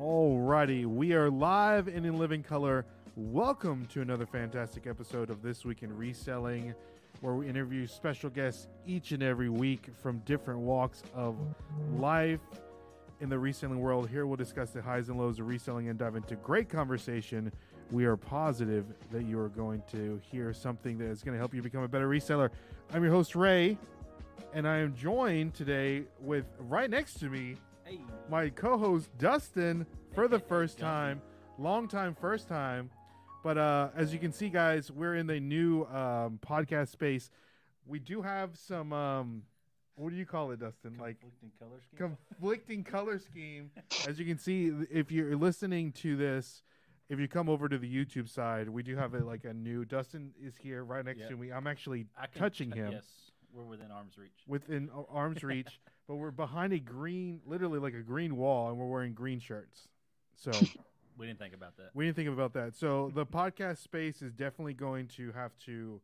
Alrighty, we are live and in living color. Welcome to another fantastic episode of This Week in Reselling, where we interview special guests each and every week from different walks of life in the reselling world. Here we'll discuss the highs and lows of reselling and dive into great conversation. We are positive that you are going to hear something that is going to help you become a better reseller. I'm your host, Ray, and I am joined today with right next to me. My co-host Dustin for the first time, long time, first time. But uh, as you can see, guys, we're in the new um, podcast space. We do have some. Um, what do you call it, Dustin? Like Conflicting color scheme. conflicting color scheme. As you can see, if you're listening to this, if you come over to the YouTube side, we do have it like a new. Dustin is here right next Yep. to me. I'm actually can touching him Yes, we're within arm's reach. within arm's reach, but we're behind a green, literally like a green wall, and we're wearing green shirts. So We didn't think about that. we didn't think about that. So the podcast space is definitely going to have to,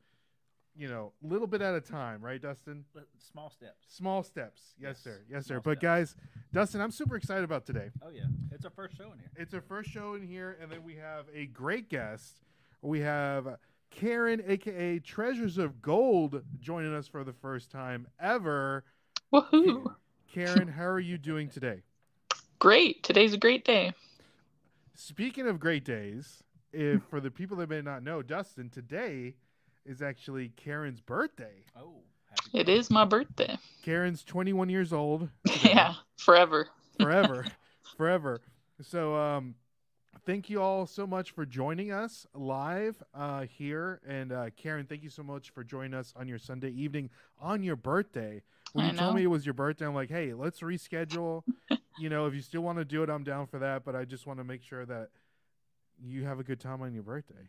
you know, a little bit at a time, right, Dustin? Small steps. Small steps. Yes, Yes, sir. Yes, sir. small But steps. guys, Dustin, I'm super excited about today. Oh yeah, it's our first show in here. It's our first show in here, and then we have a great guest. We have Karen, aka Treasures of Gold, joining us for the first time ever. Woohoo! Karen, how are you doing today? Great. Today's a great day. Speaking of great days, if for the people that may not know, Dustin, today is actually Karen's birthday. Oh, happy It is my birthday. Karen's 21 years old. today. yeah, forever. forever, forever. So, um, thank you all so much for joining us live uh, here, and uh, Karen, thank you so much for joining us on your Sunday evening on your birthday. When I you told me it was your birthday, I'm like, hey, let's reschedule. you know, if you still want to do it, I'm down for that. But I just want to make sure that you have a good time on your birthday.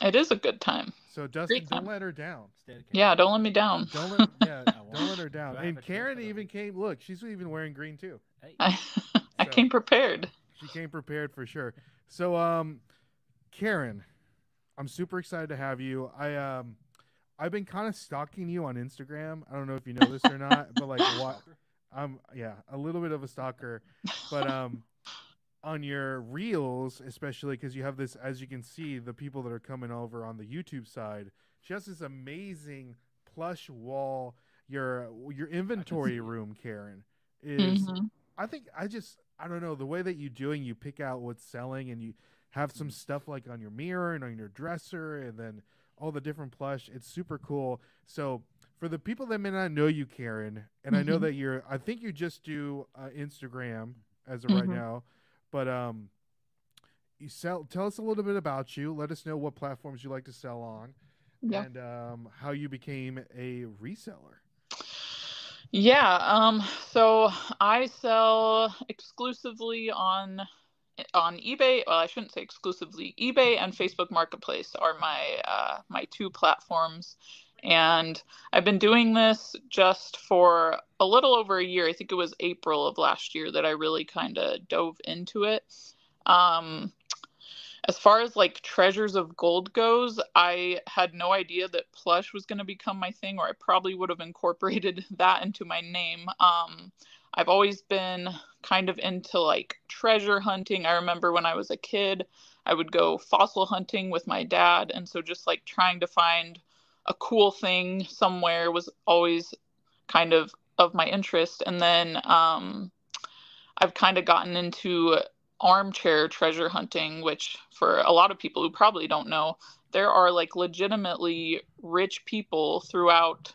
It is a good time. So, Dustin, Great don't time. let her down. Yeah, don't let me down. Don't let, yeah, don't let her down. Do I have And Karen even came. Look, she's even wearing green too. Hey, I, I came prepared. She came prepared for sure. So, um, Karen, I'm super excited to have you. I um, I've been kind of stalking you on Instagram. I don't know if you know this or not, but like what? I'm yeah, a little bit of a stalker, but um, on your reels, especially because you have this, as you can see, the people that are coming over on the YouTube side, she has this amazing plush wall. Your your inventory room, Karen, is Mhm. I think I just I don't know the way that you doing you pick out what's selling and you have some stuff like on your mirror and on your dresser and then all the different plush. It's super cool. So for the people that may not know you, Karen, and I know Mhm. that you're I think you just do uh, Instagram as of right Mhm. now, but um, you sell. Tell us a little bit about you. Let us know what platforms you like to sell on, Yeah. and um, how you became a reseller. Yeah. Um. So I sell exclusively on on eBay. Well, I shouldn't say exclusively. eBay and Facebook Marketplace are my uh, my two platforms, and I've been doing this just for a little over a year. I think it was April of last year that I really kind of dove into it. Um, as far as like treasures of gold goes, I had no idea that plush was going to become my thing, or I probably would have incorporated that into my name. Um, I've always been kind of into like treasure hunting. I remember when I was a kid, I would go fossil hunting with my dad. And so just like trying to find a cool thing somewhere was always kind of of my interest. And then um, I've kind of gotten into armchair treasure hunting, which for a lot of people who probably don't know, there are like legitimately rich people throughout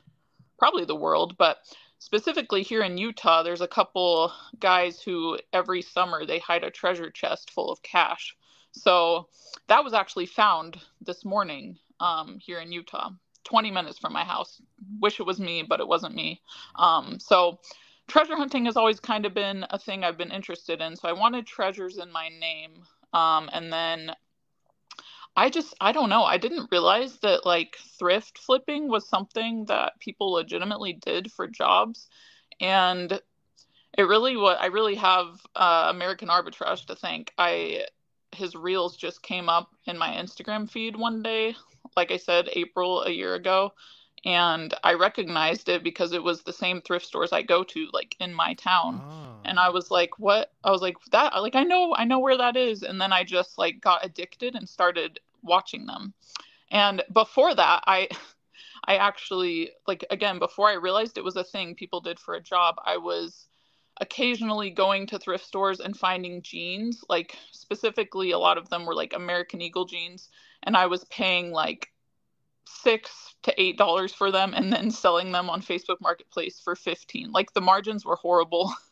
probably the world, but specifically here in Utah, there's a couple guys who every summer they hide a treasure chest full of cash. So that was actually found this morning um, here in Utah, 20 minutes from my house. Wish it was me, but it wasn't me. Um, so treasure hunting has always kind of been a thing I've been interested in. So I wanted treasures in my name. Um, and then I just, I don't know. I didn't realize that like thrift flipping was something that people legitimately did for jobs. And it really what I really have uh, American arbitrage to thank. I his reels just came up in my Instagram feed one day, like I said, April a year ago, and I recognized it because it was the same thrift stores I go to like in my town. Ah. And I was like, what? I was like, that, like, I know, I know where that is. And then I just like got addicted and started watching them. And before that, I, I actually, like, again, before I realized it was a thing people did for a job, I was occasionally going to thrift stores and finding jeans. Like, specifically, a lot of them were like American Eagle jeans. And I was paying like six to eight dollars for them and then selling them on Facebook Marketplace for 15. Like the margins were horrible.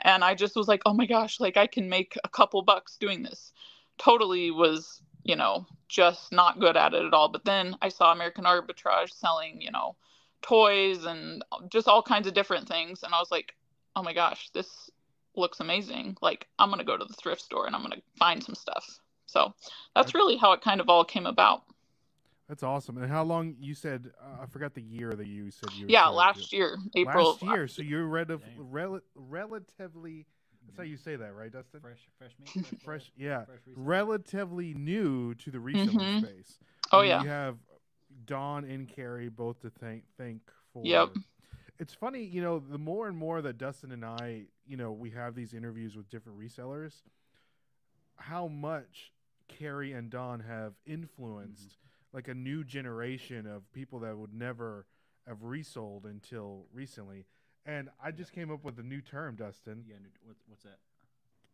And I just was like, oh my gosh, like I can make a couple bucks doing this. Totally was, you know, just not good at it at all. But then I saw American Arbitrage selling, you know, toys and just all kinds of different things. And I was like, oh my gosh, this looks amazing. Like I'm going to go to the thrift store and I'm going to find some stuff. So that's really how it kind of all came about. That's awesome. And how long you said? Uh, I forgot the year that you said you. Yeah, last to. year, April. Last year, so you're rel- rel- relatively. That's how you say that, right, Dustin? Fresh, fresh meat. Fresh, fresh yeah. Fresh relatively new to the reselling mm-hmm. space. Oh and yeah. You have Don and Carrie both to thank thank for. Yep. It's funny, you know, the more and more that Dustin and I, you know, we have these interviews with different resellers, how much Carrie and Don have influenced. Mm-hmm like a new generation of people that would never have resold until recently. And I just came up with a new term, Dustin. Yeah, what, what's that?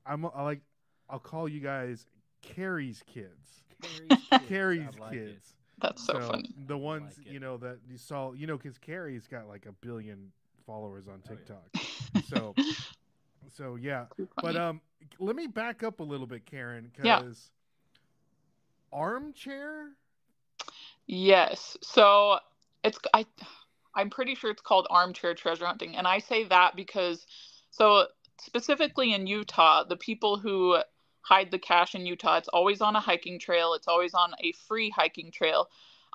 I'm I like I'll call you guys Carrie's kids. Carrie's kids. Carrie's like kids. It. That's so, so, funny. The ones like you know that you saw, you know, because Carrie's got like a billion followers on TikTok. Oh, yeah. so, so yeah. But um, let me back up a little bit, Karen, because yeah. armchair Yes. So it's I I'm pretty sure it's called armchair treasure hunting and I say that because so specifically in Utah, the people who hide the cash in Utah, it's always on a hiking trail, it's always on a free hiking trail.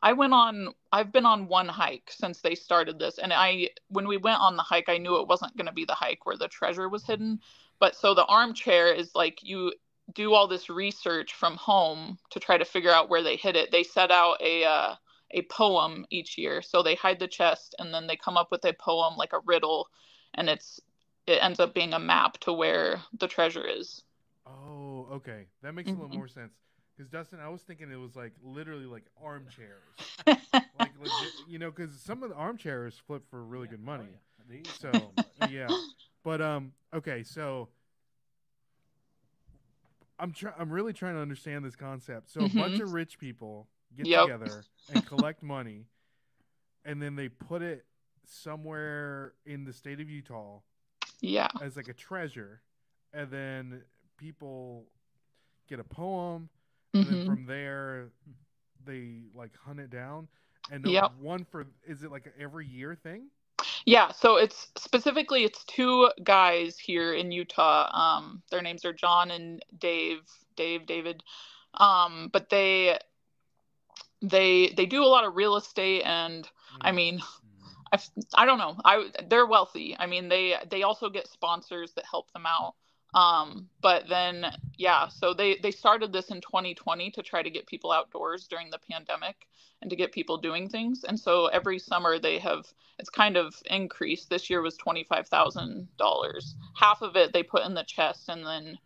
I went on I've been on one hike since they started this and I when we went on the hike I knew it wasn't going to be the hike where the treasure was hidden. But so the armchair is like you do all this research from home to try to figure out where they hid it. They set out a uh, a poem each year, so they hide the chest and then they come up with a poem like a riddle, and it's it ends up being a map to where the treasure is. Oh, okay, that makes mm-hmm. a little mm-hmm. more sense. Because Dustin, I was thinking it was like literally like armchairs, like legit, you know, because some of the armchairs flip for really yeah. good money. Oh, yeah. So yeah, but um, okay, so I'm trying. I'm really trying to understand this concept. So mm-hmm. a bunch mm-hmm. of rich people get yep. together and collect money, and then they put it somewhere in the state of Utah. Yeah. As like a treasure, and then people get a poem, and mm-hmm. then from there they like hunt it down. And yep. one for is it like every year thing? Yeah, so it's specifically it's two guys here in Utah. Um, their names are John and Dave, Dave, David. Um, but they they they do a lot of real estate, and I mean, I I don't know. I they're wealthy. I mean, they they also get sponsors that help them out. Um, but then yeah, so they they started this in 2020 to try to get people outdoors during the pandemic and to get people doing things. And so every summer they have it's kind of increased. This year was twenty five thousand dollars. Half of it they put in the chest, and then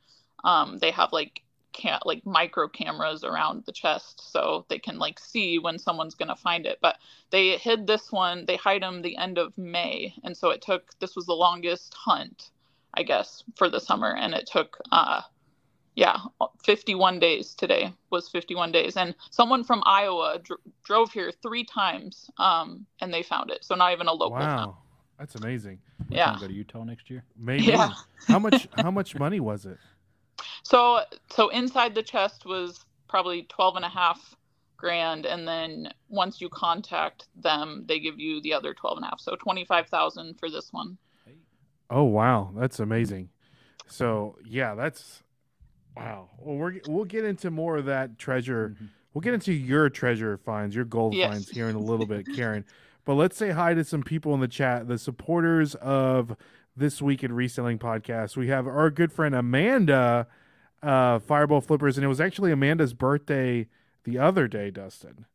um, they have like can't like micro cameras around the chest so they can like see when someone's gonna find it. But they hid this one. They hide them the end of May, and so it took. This was the longest hunt, I guess, for the summer, and it took. uh yeah 51 days today was 51 days. And someone from iowa dr- drove here three times um, and they found it. So not even a local wow. that's amazing. We're yeah. go to utah next year? Maybe. Yeah. how much how much money was it? So so inside the chest was probably 12 and a half grand and then once you contact them they give you the other 12 and a half. So 25000 for this one oh wow that's amazing so yeah that's Wow. Well, we're we'll get into more of that treasure. Mm-hmm. We'll get into your treasure finds, your gold yes. finds here in a little bit, Karen. But let's say hi to some people in the chat, the supporters of this week in reselling podcast. We have our good friend Amanda, uh, Fireball Flippers, and it was actually Amanda's birthday the other day, Dustin.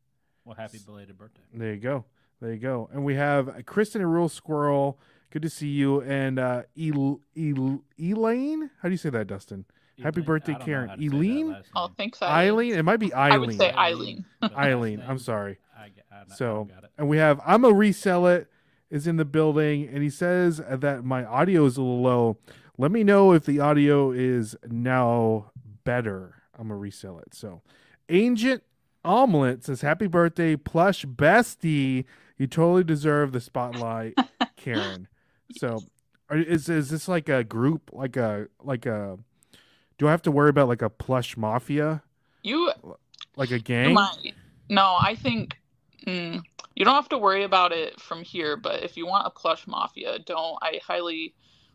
Well, happy belated birthday. There you go. There you go. And we have Kristen and Real Squirrel. Good to see you. And uh, El- El- Elaine? How do you say that, Dustin? Happy birthday, I don't know Karen. how to say that Eileen? Oh, name. thanks, Eileen. Eileen? It might be Eileen. I Eileen. would say Eileen. Eileen. I'm sorry. I, I, I So, don't got it. and we have I'm a resell it is in the building, and he says that my audio is a little low. Let me know if the audio is now better. I'm gonna resell it. So, Ancient Omelet says, "Happy birthday, plush bestie. You totally deserve the spotlight, Karen." So, is is this like a group, like a like a? Do I have to worry about like a plush mafia, You like a You gang? might. No, I think mm, you don't have to worry about it from here. But if you want a plush mafia, don't. I highly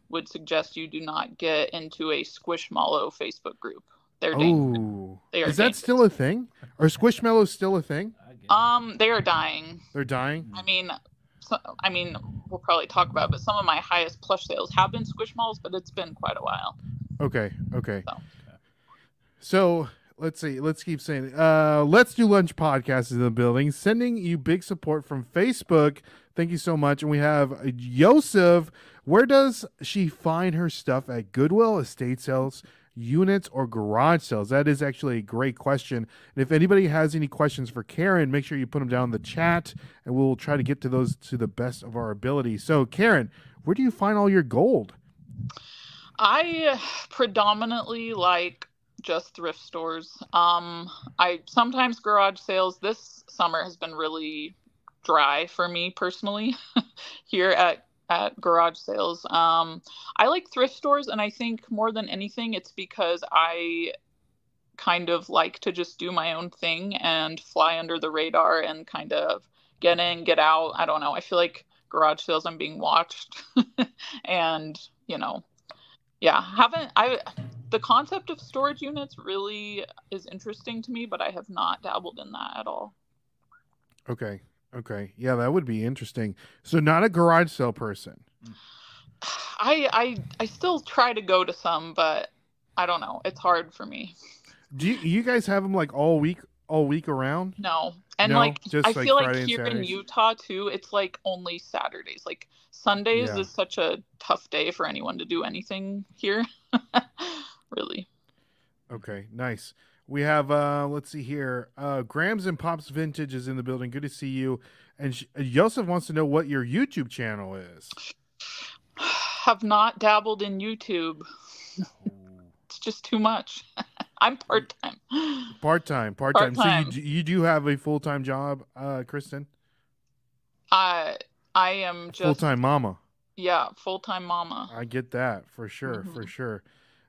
would suggest you do not get into a Squishmallow Facebook group. They're dangerous. Oh, They are is that dangerous. still a thing? Are Squishmallows still a thing? I get it. Um, they are dying. They're dying. I mean, so, I mean, we'll probably talk about, it, but some of my highest plush sales have been Squishmallows, but it's been quite a while. Okay, okay. So. So let's see. Let's keep saying. Uh, let's do lunch podcast in the building, sending you big support from Facebook. Thank you so much. And we have Yosef. Where does she find her stuff at Goodwill, estate sales, units, or garage sales? That is actually a great question. And if anybody has any questions for Karen, make sure you put them down in the chat, and we'll try to get to those to the best of our ability. So, Karen, where do you find all your gold? I predominantly like just thrift stores. Um, I sometimes garage sales. This summer has been really dry for me personally here at at garage sales. Um, I like thrift stores, and I think more than anything, it's because I kind of like to just do my own thing and fly under the radar and kind of get in, get out. I don't know. I feel like garage sales, I'm being watched, and you know, yeah, haven't I? The concept of storage units really is interesting to me, but I have not dabbled in that at all. Okay. Okay. Yeah, that would be interesting. So not a garage sale person. I I I still try to go to some, but I don't know. It's hard for me. Do you, you guys have them like all week all week around? No. And No, like just, I like, feel Friday like here in Utah too, it's like only Saturdays. Like Sundays Yeah. is such a tough day for anyone to do anything here. really. Okay, nice. We have uh let's see here. Uh Grams and Pops Vintage is in the building. Good to see you. And sh- Yosef wants to know what your YouTube channel is. Have not dabbled in YouTube. It's just too much. I'm part time. Part-time, part-time. So you you do have a full-time job, uh Kristen? I I am just Full-time mama. yeah, full time mama. I get that for sure, for Mhm. sure.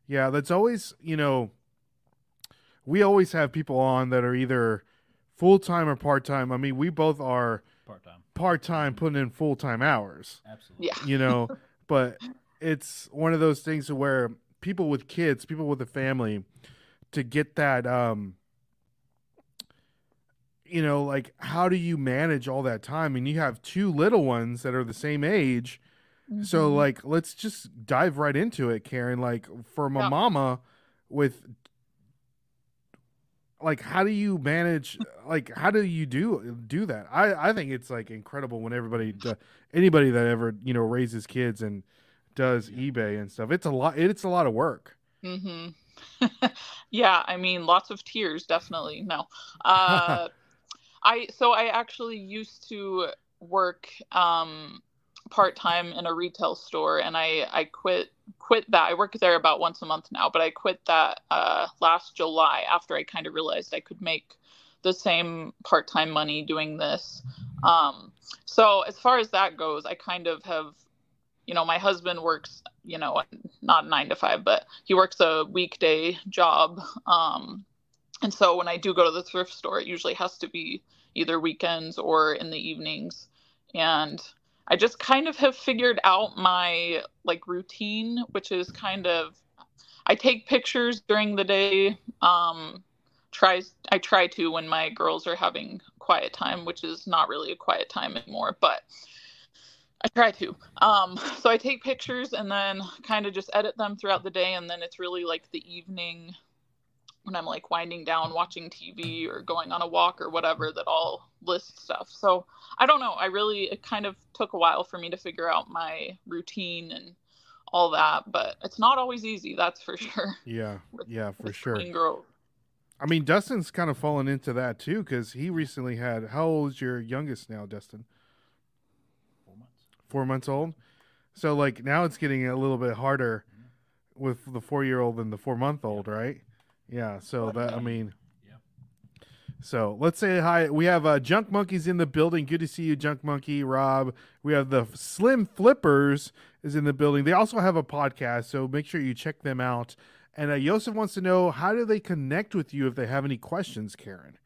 Yeah, that's always, you know, we always have people on that are either full time or part time. I mean, we both are part time. part time putting in full time hours, Absolutely. Yeah. you know, but it's one of those things where people with kids, people with a family, to get that, um, you know, like how do you manage all that time? And you have two little ones that are the same age. So Mhm. like let's just dive right into it, Karen. Like for my Yeah. mama with like how do you manage like how do you do do that? I I think it's like incredible when everybody do, anybody that ever, you know, raises kids and does eBay and stuff. It's a lot it's a lot of work. mm-hmm. yeah, I mean, lots of tears, definitely. No, uh, I so I actually used to work um, part time in a retail store, and I I quit quit that. I work there about once a month now, but I quit that uh, last July after I kind of realized I could make the same part time money doing this. Um, so as far as that goes, I kind of have you know, my husband works, you know, not nine to five, but he works a weekday job. Um, and so when I do go to the thrift store, it usually has to be either weekends or in the evenings. And I just kind of have figured out my like routine, which is kind of I take pictures during the day. Um, tries I try to when my girls are having quiet time, which is not really a quiet time anymore, but I try to. Um, so I take pictures and then kind of just edit them throughout the day, and then it's really like the evening when I'm like winding down, watching TV or going on a walk or whatever, that I'll list stuff. So I don't know. I really, it kind of took a while for me to figure out my routine and all that, but it's not always easy. That's for sure. Yeah, with- yeah, for sure. Queen Grove. I mean, Dustin's kind of fallen into that too because he recently had. How old is your youngest now, Dustin? Four months. Four months old. So like now it's getting a little bit harder mm-hmm. with the four year old and the four month old, right? Yeah. So that I mean. Yep. So let's say hi. We have uh, Junk Monkeys in the building. Good to see you, Junk Monkey, Rob. We have the Slim Flippers is in the building. They also have a podcast, so make sure you check them out. And uh, Yosef wants to know how do they connect with you if they have any questions, Karen?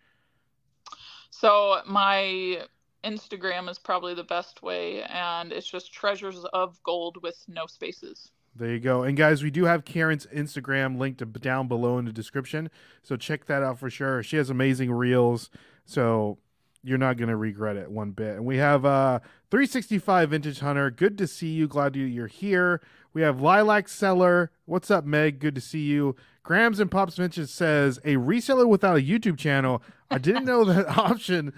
So my Instagram is probably the best way, and it's just treasures of gold with no spaces. There you go. And guys, we do have Karen's Instagram linked down below in the description. So check that out for sure. She has amazing reels. So you're not going to regret it one bit. And we have uh 365 Vintage Hunter. Good to see you. Glad you- you're here. We have Lilac Seller. What's up, Meg? Good to see you. Grams and Pops Vintage says a reseller without a YouTube channel. I didn't know that option.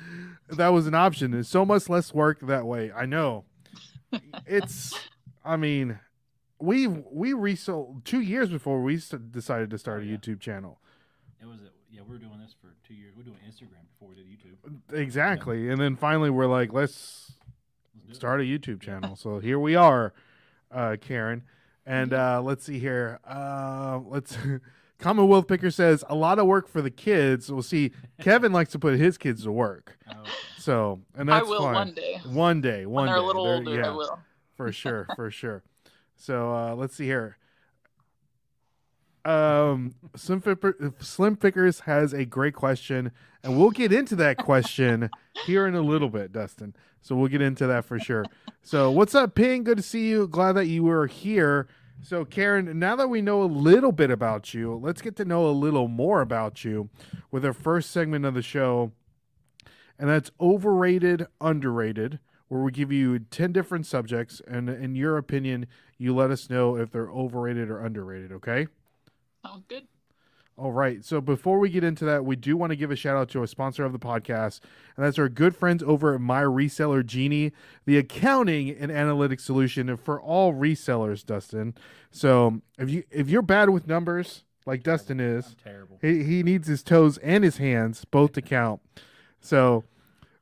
That was an option. It's so much less work that way. I know. It's. I mean, we we resold two years before we decided to start a Oh, yeah. YouTube channel. It was a, yeah. We were doing this for two years. We were doing Instagram before we did YouTube. Exactly, and then finally we're like, let's Let's do it. start a YouTube channel. so here we are, uh, Karen, and uh, let's see here. Uh, let's. Commonwealth Picker says a lot of work for the kids. We'll see. Kevin likes to put his kids to work, Oh, so and that's I will fine. one day. One day, When they're day. a little They're- older, yeah. I will. for sure, for sure. So uh, let's see here. Um, Slim, Fipper, Slim Pickers has a great question, and we'll get into that question here in a little bit, Dustin. So we'll get into that for sure. So what's up, Ping? Good to see you. Glad that you were here. So Karen, now that we know a little bit about you, let's get to know a little more about you with our first segment of the show, and that's overrated, underrated where we give you 10 different subjects and in your opinion you let us know if they're overrated or underrated okay Sounds good. all right so before we get into that we do want to give a shout out to a sponsor of the podcast and that's our good friends over at my reseller genie the accounting and analytics solution for all resellers dustin so if you if you're bad with numbers like dustin is I'm terrible. he, he needs his toes and his hands both to count. So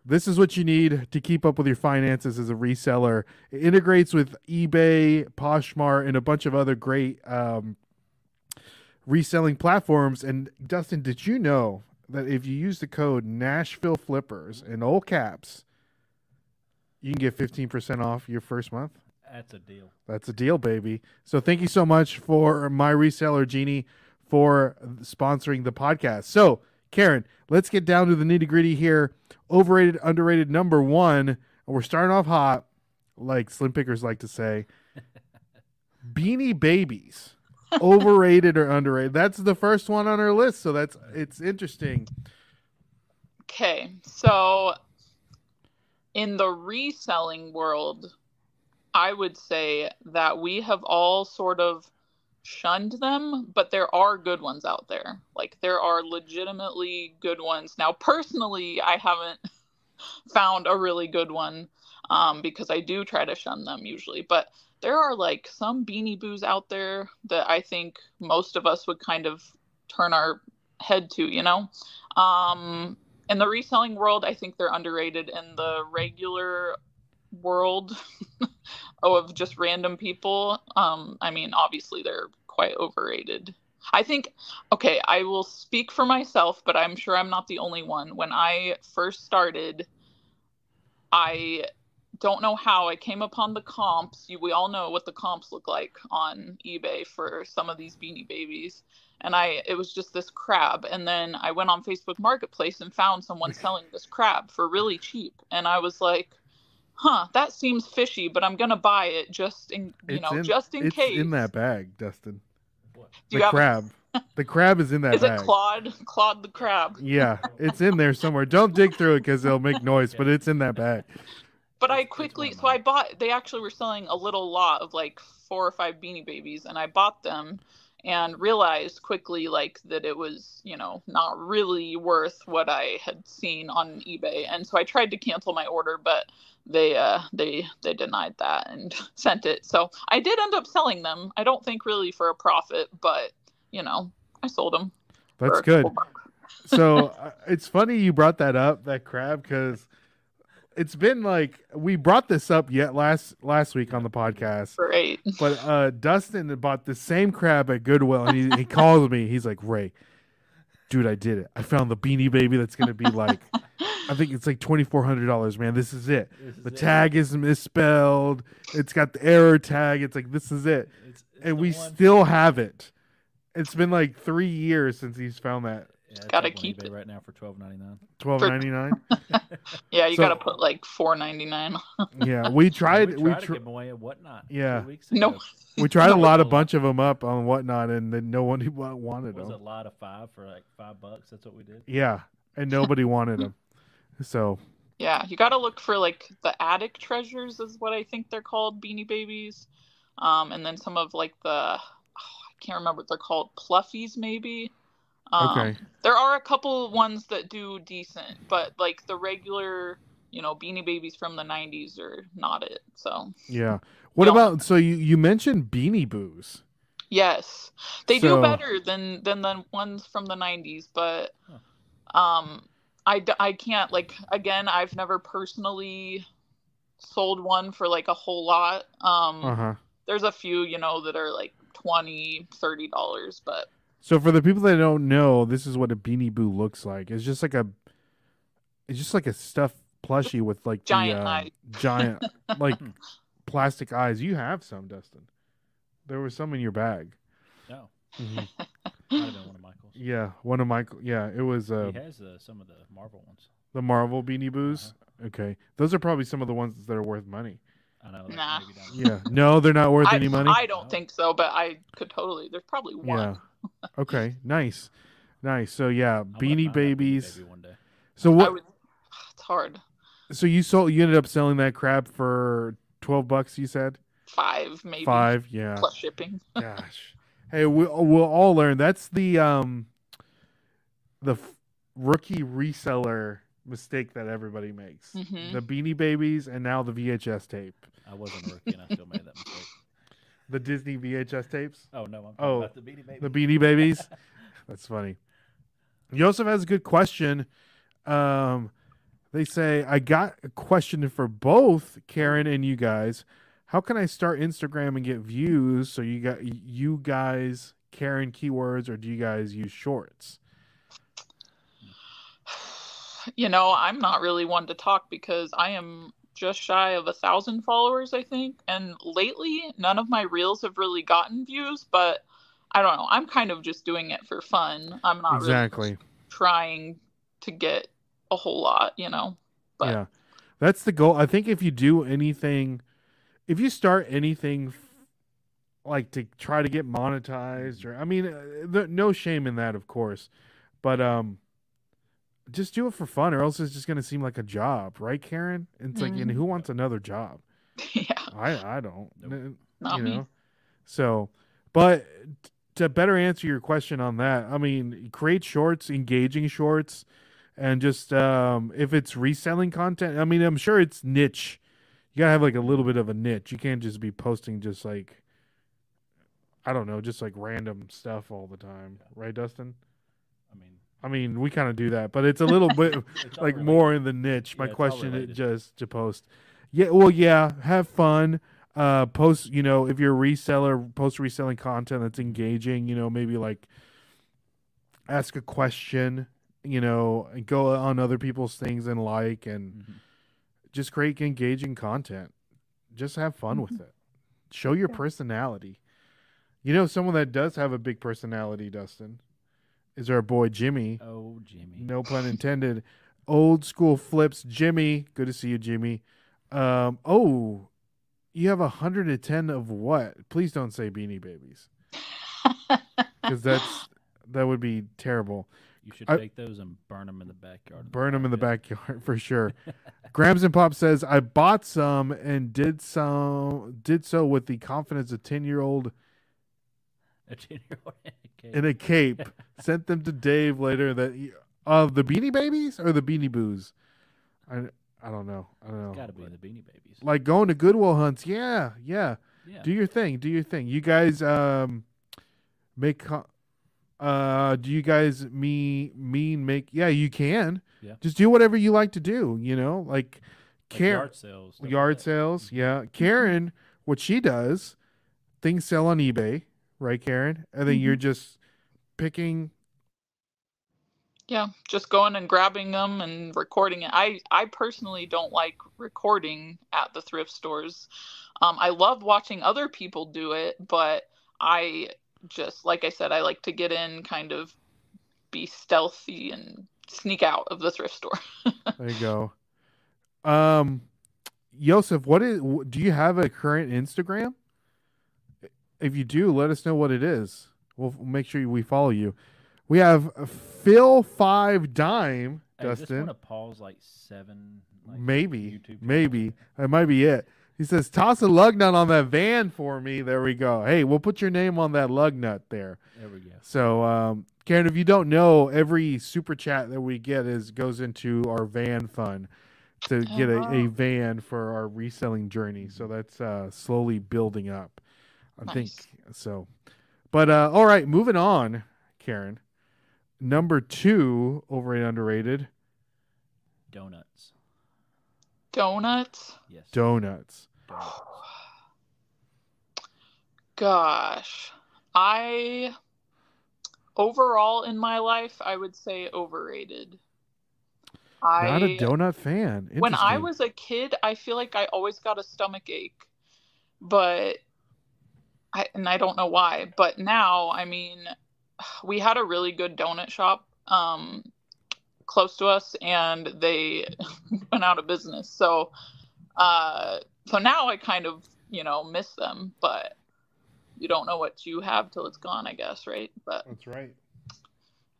this is what you need to keep up with your finances as a reseller. It integrates with eBay, Poshmark, and a bunch of other great um, reselling platforms. And Dustin, did you know that if you use the code Nashville Flippers in all caps, you can get 15% off your first month? That's a deal. That's a deal, baby. So thank you so much for my reseller Genie for sponsoring the podcast. So Karen, let's get down to the nitty gritty here. Overrated, underrated number one. And we're starting off hot, like Slim Pickers like to say. Beanie Babies, overrated or underrated? That's the first one on our list, so that's it's interesting. Okay, so in the reselling world, I would say that we have all sort of shunned them, but there are good ones out there. Like there are legitimately good ones. Now, personally, I haven't found a really good one um, because I do try to shun them usually, but there are like some beanie boos out there that I think most of us would kind of turn our head to, you know? Um, in the reselling world, I think they're underrated. In the regular world of just random people, um, I mean, obviously they're quite overrated. I think, okay, I will speak for myself, but I'm sure I'm not the only one. When I first started, I don't know how I came upon the comps. You, we all know what the comps look like on eBay for some of these beanie babies. And I it was just this crab. And then I went on Facebook Marketplace and found someone selling this crab for really cheap. And I was like, huh, that seems fishy, but I'm gonna buy it just in you It's know, in- just in it's case. in that bag, Dustin. What? The you have crab. the crab is in that is bag. it Claude? Claude the crab. Yeah, it's in there somewhere. Don't dig through it because it'll make noise, but it's in that bag. But I It's- it's quickly, so I bought. They actually were selling a little lot of like four or five Beanie Babies, and I bought them. And realized quickly like that it was you know not really worth what I had seen on eBay, and so I tried to cancel my order, but they uh they they denied that and sent it. So I did end up selling them. I don't think really for a profit, but you know I sold them. That's good. so uh, it's funny you brought that up that crab because it's been like we brought this up yet last last week on the podcast. Right. But uh Dustin bought the same crab at Goodwill and he, he calls me. He's like, Ray, dude, I did it. I found the beanie baby that's gonna be like I think it's like twenty four hundred dollars, man. This is it. This is The it. tag is misspelled. It's got the error tag. It's like this is it. It's, it's And we one- still have it. It's been like three years since he's found that. Yeah, it's Gotta keep it. right now for twelve ninety nine. Twelve ninety nine. Yeah, you So- gotta put like four ninety nine. Yeah, we tried. we We tried to tr- give away at whatnot. Yeah. two weeks No. we tried a lot, a bunch of them up on whatnot, and then no one wa- wanted was them. a lot of five for like five bucks. That's what we did. Yeah, and nobody wanted them. So Yeah, you gotta look for like the attic treasures is what I think they're called, Beanie Babies, um, and then some of like the oh, I can't remember what they're called, Pluffies maybe. Um, Okay. There are a couple ones that do decent, but like the regular, you know, Beanie Babies from the '90s are not it. So yeah. What about? So you you mentioned Beanie Boos. yes, they So- do better than than the ones from the '90s, but um, I, I can't like again. I've never personally sold one for like a whole lot. Um, Uh huh. there's a few you know that are like 20 30 dollars but So for the people that don't know, this is what a Beanie Boo looks like. It's just like a, it's just like a stuffed plushie with like Giant the, uh, eyes. giant like plastic eyes. You have some, Dustin. There was some in your bag. No, Mhm. might have been one of Michael's. Yeah, one of Michael. Yeah, it was uh, he has uh, some of the Marvel ones. the Marvel Beanie Boos. Uh-huh. Okay, those are probably some of the ones that are worth money. I know. Nah. Yeah, no, they're not worth I, any money. I don't think so but i could totally there's probably one Yeah. Okay, nice, nice. So yeah, I wanna Beanie find that Babies. Baby one day. So what? would, it's hard So you sold? You ended up selling that crab for twelve bucks. You said five maybe five. Yeah. plus shipping Gosh. Hey, we'll we'll all learn. That's the um, the f- rookie reseller mistake that everybody makes. Mhm. The Beanie Babies and now the VHS tape, I wasn't a rookie and I still made that mistake. The Disney VHS tapes. Oh no, I'm talking Oh, about the Beanie Baby. The Beanie Babies. That's funny. Joseph has a good question. Um, they say, I got a question for both Karen and you guys. How can I start Instagram and get views? So you got you guys Karen keywords, or do you guys use shorts? you know i'm not really one to talk because i am just shy of a thousand followers i think and lately none of my reels have really gotten views but i don't know i'm kind of just doing it for fun i'm not really exactly. trying to get a whole lot, you know. But yeah, that's the goal. I think if you do anything, if you start anything like to try to get monetized, or I mean, uh, the, no shame in that, of course, but um, just do it for fun, or else it's just gonna seem like a job, right, Karen? It's like, and Mhm. who wants another job? yeah, I I don't. Nope. N- not you me. know. So, but to better answer your question on that, I mean, create shorts, engaging shorts, and just um, if it's reselling content, I mean, I'm sure it's niche. You gotta have like a little bit of a niche. You can't just be posting just like, I don't know, just like random stuff all the time, right, Dustin? I mean, we kind of do that, but it's a little bit like more in the niche. My Yeah, question is just to post. Yeah, well, yeah, have fun. Uh, post. You know, if you're a reseller, post reselling content that's engaging. You know, maybe like ask a question. You know, and go on other people's things and like, and Mhm. just create engaging content. Just have fun with it. Show your personality. You know, someone that does have a big personality, Dustin, is our boy Jimmy. Oh, Jimmy. No pun intended. Old school flips, Jimmy. Good to see you, Jimmy. Um, oh, you have a hundred and ten of what? Please don't say Beanie Babies, because that's that would be terrible. You should I- take those and burn them in the backyard. Burn them in the backyard for sure. Grams and Pop says I bought some and did some did so with the confidence of a ten year old A in a cave. in a cape. Sent them to Dave later. That he- of the Beanie Babies or the Beanie Boos. I I don't know. I don't know. Got to be the Beanie Babies. Like going to Goodwill hunts. Yeah, yeah. yeah. Do your thing. Do your thing. You guys um make uh do you guys me mean make yeah, you can. Yeah. Just do whatever you like to do, you know? Like Like Karen yard sales. stuff like yard sales, yeah. Karen, what she does, things sell on eBay, right, Karen? And then you're just picking Yeah, just going and grabbing them and recording it. I I personally don't like recording at the thrift stores. Um, I love watching other people do it, but I just like I said, I like to get in, kind of be stealthy and sneak out of the thrift store. There you go. Um, Yosef, what is? Do you have a current Instagram? If you do, let us know what it is. We'll make sure we follow you. We have Phil Five Dime, Hey, just Dustin. want to pause like seven. Like, maybe, YouTube maybe that might be it. He says, "Toss a lug nut on that van for me." There we go. Hey, we'll put your name on that lug nut there. There we go. So, um, Karen, if you don't know, every super chat that we get is goes into our van fund to Oh, get a, a van for our reselling journey. So that's uh, slowly building up. I think so. But uh, all right, moving on, Karen. Number two, overrated, underrated, Donuts. Donuts. Yes. donuts. Donuts. Gosh, I overall in my life, I would say overrated. I Not a donut fan. when I was a kid, I feel like I always got a stomach ache, but I and I don't know why. But now, I mean, we had a really good donut shop um, close to us, and they went out of business. So, uh, so now I kind of you know miss them, but you don't know what you have till it's gone, I guess, right? But That's right.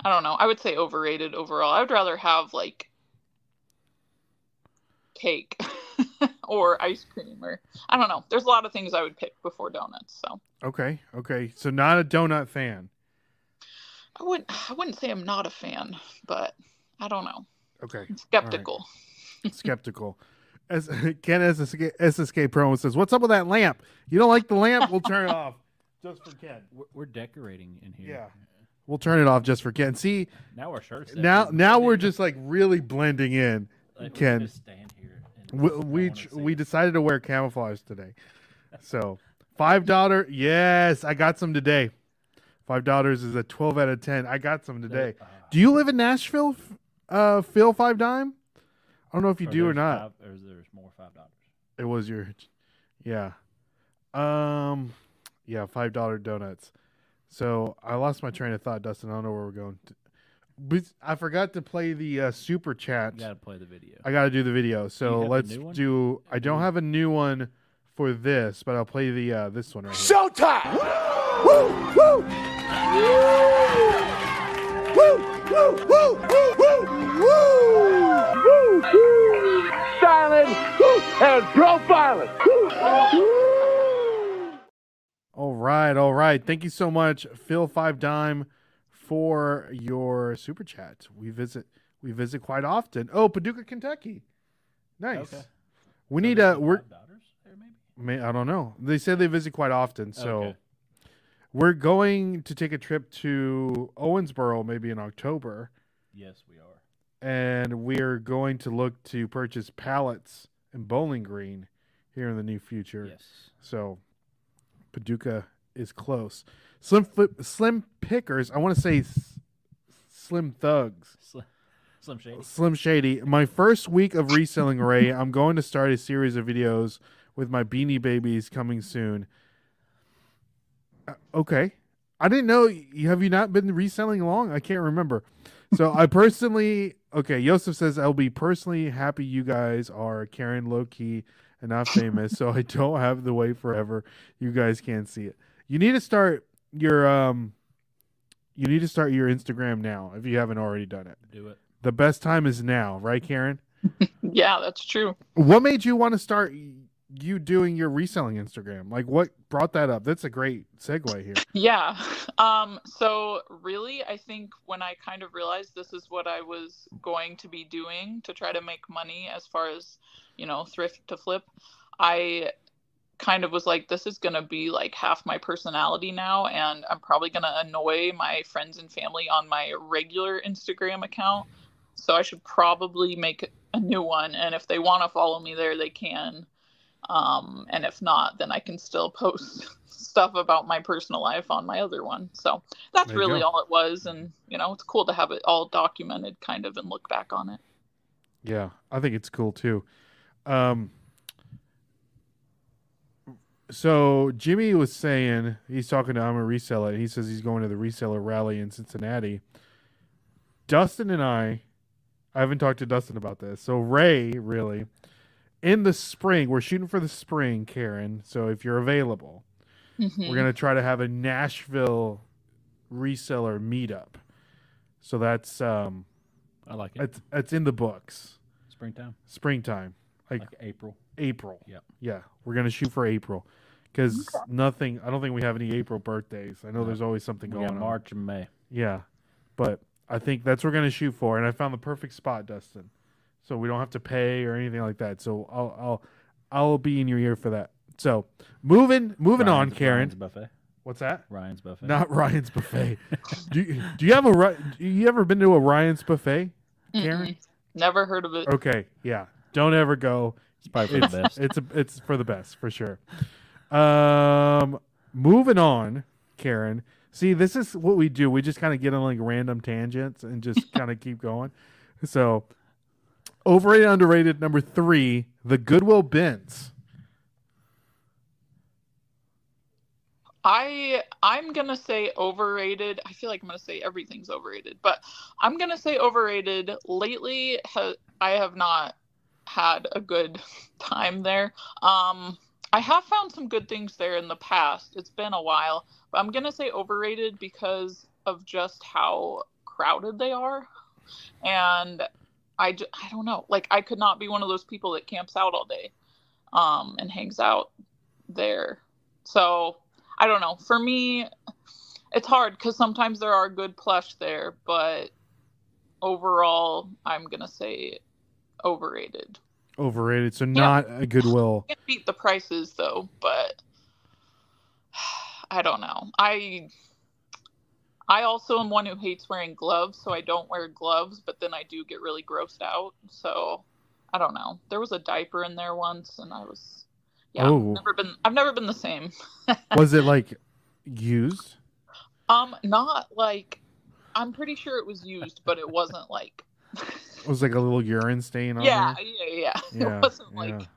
I don't know. I would say overrated overall. I would rather have like cake or ice cream or I don't know. There's a lot of things I would pick before donuts. So Okay. Okay. So not a donut fan. I wouldn't I wouldn't say I'm not a fan, but I don't know. Okay. I'm skeptical. skeptical. As Ken SSK, SSK Pro says, "What's up with that lamp? You don't like the lamp? We'll turn it off just for Ken. We're, we're decorating in here. Yeah. We'll turn it off just for Ken. See Now our shirts. now, now we're just like really blending in. Like, we Ken. Stand here. and We we, one ch- will see we decided to wear camouflage today, so five dollar. Yes, I got some today. Five dollars is a twelve out of ten. I got some today. Uh, Do you live in Nashville, uh, Phil Five Dime? I don't know if you or do or not. Five, or is there's more five dollars? It was your, yeah, um, yeah, five dollar donuts. So I lost my train of thought, Dustin. I don't know where we're going. To. But I forgot to play the uh, super chat. You got to play the video. I got to do the video. So let's do. I don't have a new one for this, but I'll play the uh, this one right here. Showtime! Woo! Woo! Woo! Woo! Woo! Woo! Woo! Woo! Woo! Silent woo, and profiling. Woo! All right, all right. Thank you so much, Phil Five Dime, for your super chat. We visit we visit quite often. Oh, Paducah, Kentucky. Nice. Okay. We So need a. We're. dollars there maybe. May, I don't know. They say they visit quite often, so Okay. we're going to take a trip to Owensboro maybe in October, Yes, we are. and we're going to look to purchase pallets in Bowling Green here in the near future. Yes. So Paducah is close. Slim flip, Slim Pickers. I want to say s- Slim Thugs. Slim, Slim Shady. Slim Shady. My first week of reselling Ray, I'm going to start a series of videos with my Beanie Babies coming soon. Uh, okay. I didn't know. Have you not been reselling long? I can't remember. So I personally, okay. Yosef says I'll be personally happy you guys are Karen low key and not famous, so I don't have to wait forever. You guys can't see it. You need to start your um. You need to start your Instagram now if you haven't already done it. Do it. The best time is now, right, Karen? Yeah, that's true. What made you want to start you doing your reselling Instagram? Like, what brought that up? That's a great segue here. Yeah. Um, so really, I think when I kind of realized this is what I was going to be doing to try to make money as far as, you know, thrift to flip, I kind of was like, this is going to be like half my personality now. And I'm probably going to annoy my friends and family on my regular Instagram account. So I should probably make a new one. And if they want to follow me there, they can. Um, and if not, then I can still post stuff about my personal life on my other one. So that's There really all it was. And, you know, it's cool to have it all documented kind of and look back on it. Yeah, I think it's cool too. Um, so Jimmy was saying he's talking to I'm a reseller. He says he's going to the reseller rally in Cincinnati. Dustin and I, I haven't talked to Dustin about this. So Ray, really, in the spring, we're shooting for the spring, Karen. So if you're available, Mhm. we're gonna try to have a Nashville reseller meetup. So that's um, I like it. it's it's in the books. Springtime, Springtime. Like- like April. April. Yeah. Yeah, we're gonna shoot for April because nothing. I don't think we have any April birthdays. I know No. there's always something We going got on. March and May. Yeah, but I think that's what we're gonna shoot for, and I found the perfect spot, Dustin. So we don't have to pay or anything like that. So I'll I'll I'll be in your ear for that. So moving moving on, Ryan's- Karen. Ryan's buffet. What's that? Ryan's buffet. Not Ryan's buffet. do you, do you have a do you ever been to a Ryan's buffet, Karen? Mm-mm. Never heard of it. Okay, yeah. Don't ever go. It's probably for it's, the best. It's a, it's for the best for sure. Um, moving on, Karen. See, this is what we do. We just kind of get on like random tangents and just kind of keep going. So, overrated, underrated. Number three, the Goodwill bins. I I'm gonna say overrated. I feel like I'm gonna say everything's overrated, but I'm gonna say overrated. Lately, ha- I have not had a good time there. Um, I have found some good things there in the past. It's been a while, but I'm gonna say overrated because of just how crowded they are, and I I don't know. Like I could not be one of those people that camps out all day, um, and hangs out there. So I don't know. For me, it's hard because sometimes there are good plush there, but overall, I'm gonna say overrated. Overrated. So not a Goodwill. Can't beat the prices though, but I don't know. I I also am one who hates wearing gloves, so I don't wear gloves, but then I do get really grossed out. So I don't know. There was a diaper in there once, and I was yeah. Oh. Never been. I've never been the same. Was it like used? Um, not like I'm pretty sure it was used, but it wasn't like It was like a little urine stain on yeah, there? yeah, yeah, Yeah, It wasn't yeah. like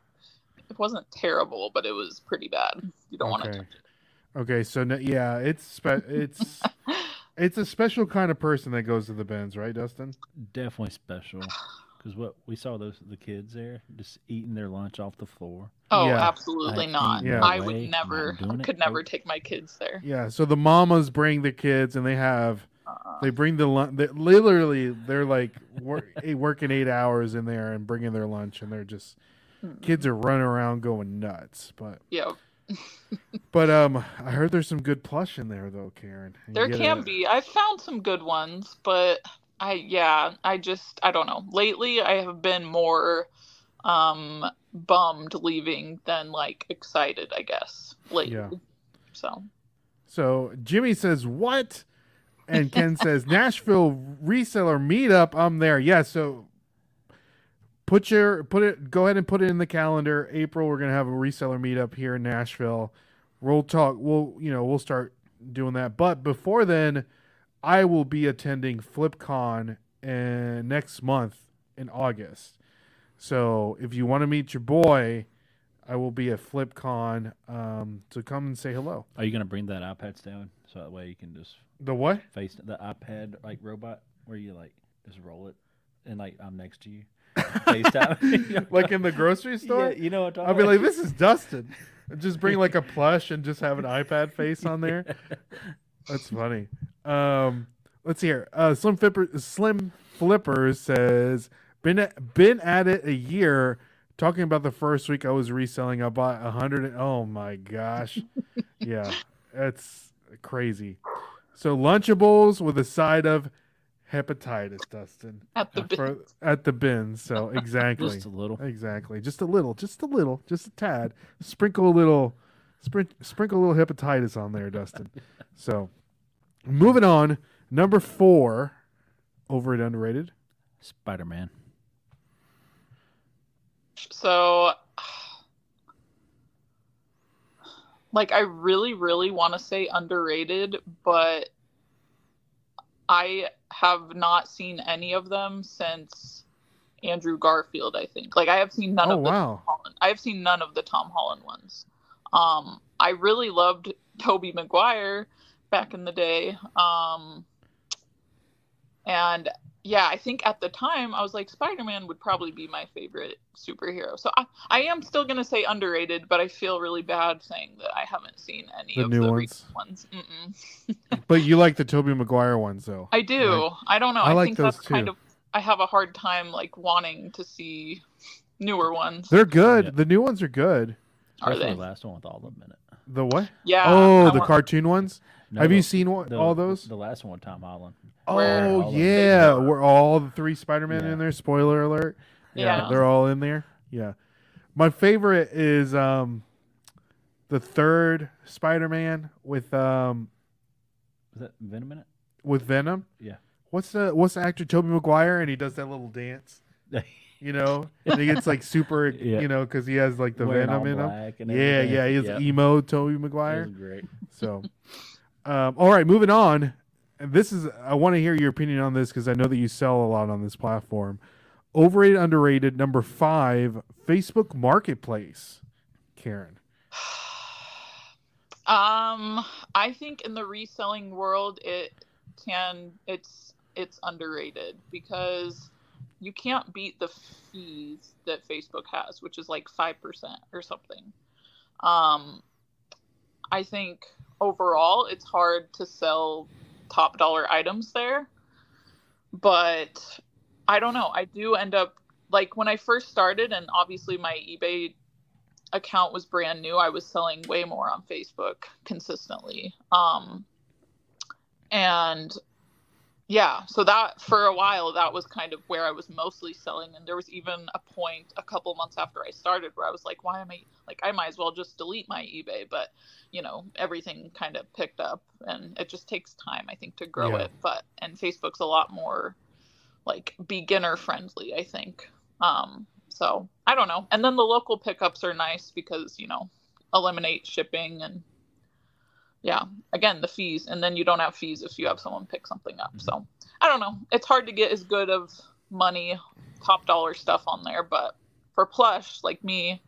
it wasn't terrible, but it was pretty bad. You don't want to Okay. touch Okay, so no, yeah, it's spe- it's it's a special kind of person that goes to the bins, right, Dustin? Definitely special. Because what we saw those the kids there just eating their lunch off the floor. Oh, Yeah. absolutely I- not. Yeah. I would never not doing it. could never take my kids there. Yeah, so the mamas bring the kids, and they have they bring the lunch. They, literally, they're like wor- working eight hours in there and bringing their lunch, and they're just mm, kids are running around going nuts. But yeah, but um, I heard there's some good plush in there though, Karen. There can a- be. I've found some good ones, but I yeah, I just I don't know. Lately, I have been more um bummed leaving than like excited. I guess lately. Yeah. So So Jimmy says what, and Ken says Nashville reseller meetup. I'm there. Yeah. So put your put it. Go ahead and put it in the calendar. April. We're gonna have a reseller meetup here in Nashville. We'll talk. We'll you know we'll start doing that. But before then, I will be attending FlipCon uh, next month in August. So if you want to meet your boy, I will be at FlipCon. Um, so come and say hello. Are you gonna bring that iPad stand so that way you can just The what? face the iPad like robot where you like just roll it and like I'm next to you. FaceTime. like in the grocery store? Yeah, you know what I'm I'll be like, this is Dustin. Just bring like a plush and just have an iPad face on there. That's funny. Um, let's see here. Uh, Slim Flipper, Slim Flipper says, been at, been at it a year. talking about the first week I was reselling, I bought a hundred. Oh my gosh, yeah, it's crazy. So Lunchables with a side of hepatitis, Dustin, At the For- at the bin. So exactly, Just a little. exactly, just a little, just a little, just a tad. Sprinkle a little, sprink, sprinkle a little hepatitis on there, Dustin. so moving on, number four, overrated, underrated. Spider Man. So, like, I really, really want to say underrated, but I have not seen any of them since Andrew Garfield. I think, like, I have seen none Oh of the wow. Tom Holland. I have seen none of the Tom Holland ones. Um, I really loved Tobey Maguire back in the day. Um, and yeah, I think at the time I was like Spider Man would probably be my favorite superhero. So I, I am still gonna say underrated, but I feel really bad saying that I haven't seen any The of new the ones? recent ones. But you like the Tobey Maguire ones though. I do. Right. I don't know. I I, like think those that's kind too. of. I have a hard time like wanting to see newer ones. They're good. Yeah. The new ones are good. Are Especially they? the last one with all of them in it. The what? Yeah. oh, I the want- cartoon ones. No, Have you seen one, the- all those? The last one with Tom Holland. Oh All yeah, we're all the three Spider-Man Yeah. in there. Spoiler alert. Yeah. they're all in there. Yeah, my favorite is um, the third Spider-Man with um Was that Venom in it? with Venom. Yeah. What's the what's the actor Tobey Maguire and he does that little dance. You know, and he gets like super, Yeah. you know, because he has like the Wearing venom in him. Yeah, yeah, he has Yep. emo Tobey It Maguire. great. So, um, all right, moving on. This is I want to hear your opinion on this because I know that you sell a lot on this platform. Overrated, underrated. Number five, Facebook Marketplace. Karen. Um, I think in the reselling world, it can it's it's underrated because you can't beat the fees that Facebook has, which is like five percent or something. Um, I think overall it's hard to sell top dollar items there, but I don't know. I do end up like when I first started, and obviously my eBay account was brand new, I was selling way more on Facebook consistently. Um, and yeah, so that for a while, that was kind of where I was mostly selling. And there was even a point a couple months after I started where I was like, why am I like, I might as well just delete my eBay. But, you know, everything kind of picked up and it just takes time, I think, to grow Yeah. it. But, and Facebook's a lot more like beginner friendly, I think. Um, so I don't know. And then the local pickups are nice because, you know, eliminate shipping and yeah, again, the fees. And then you don't have fees if you have someone pick something up. So I don't know. It's hard to get as good of money, top dollar stuff on there, but for plush like me,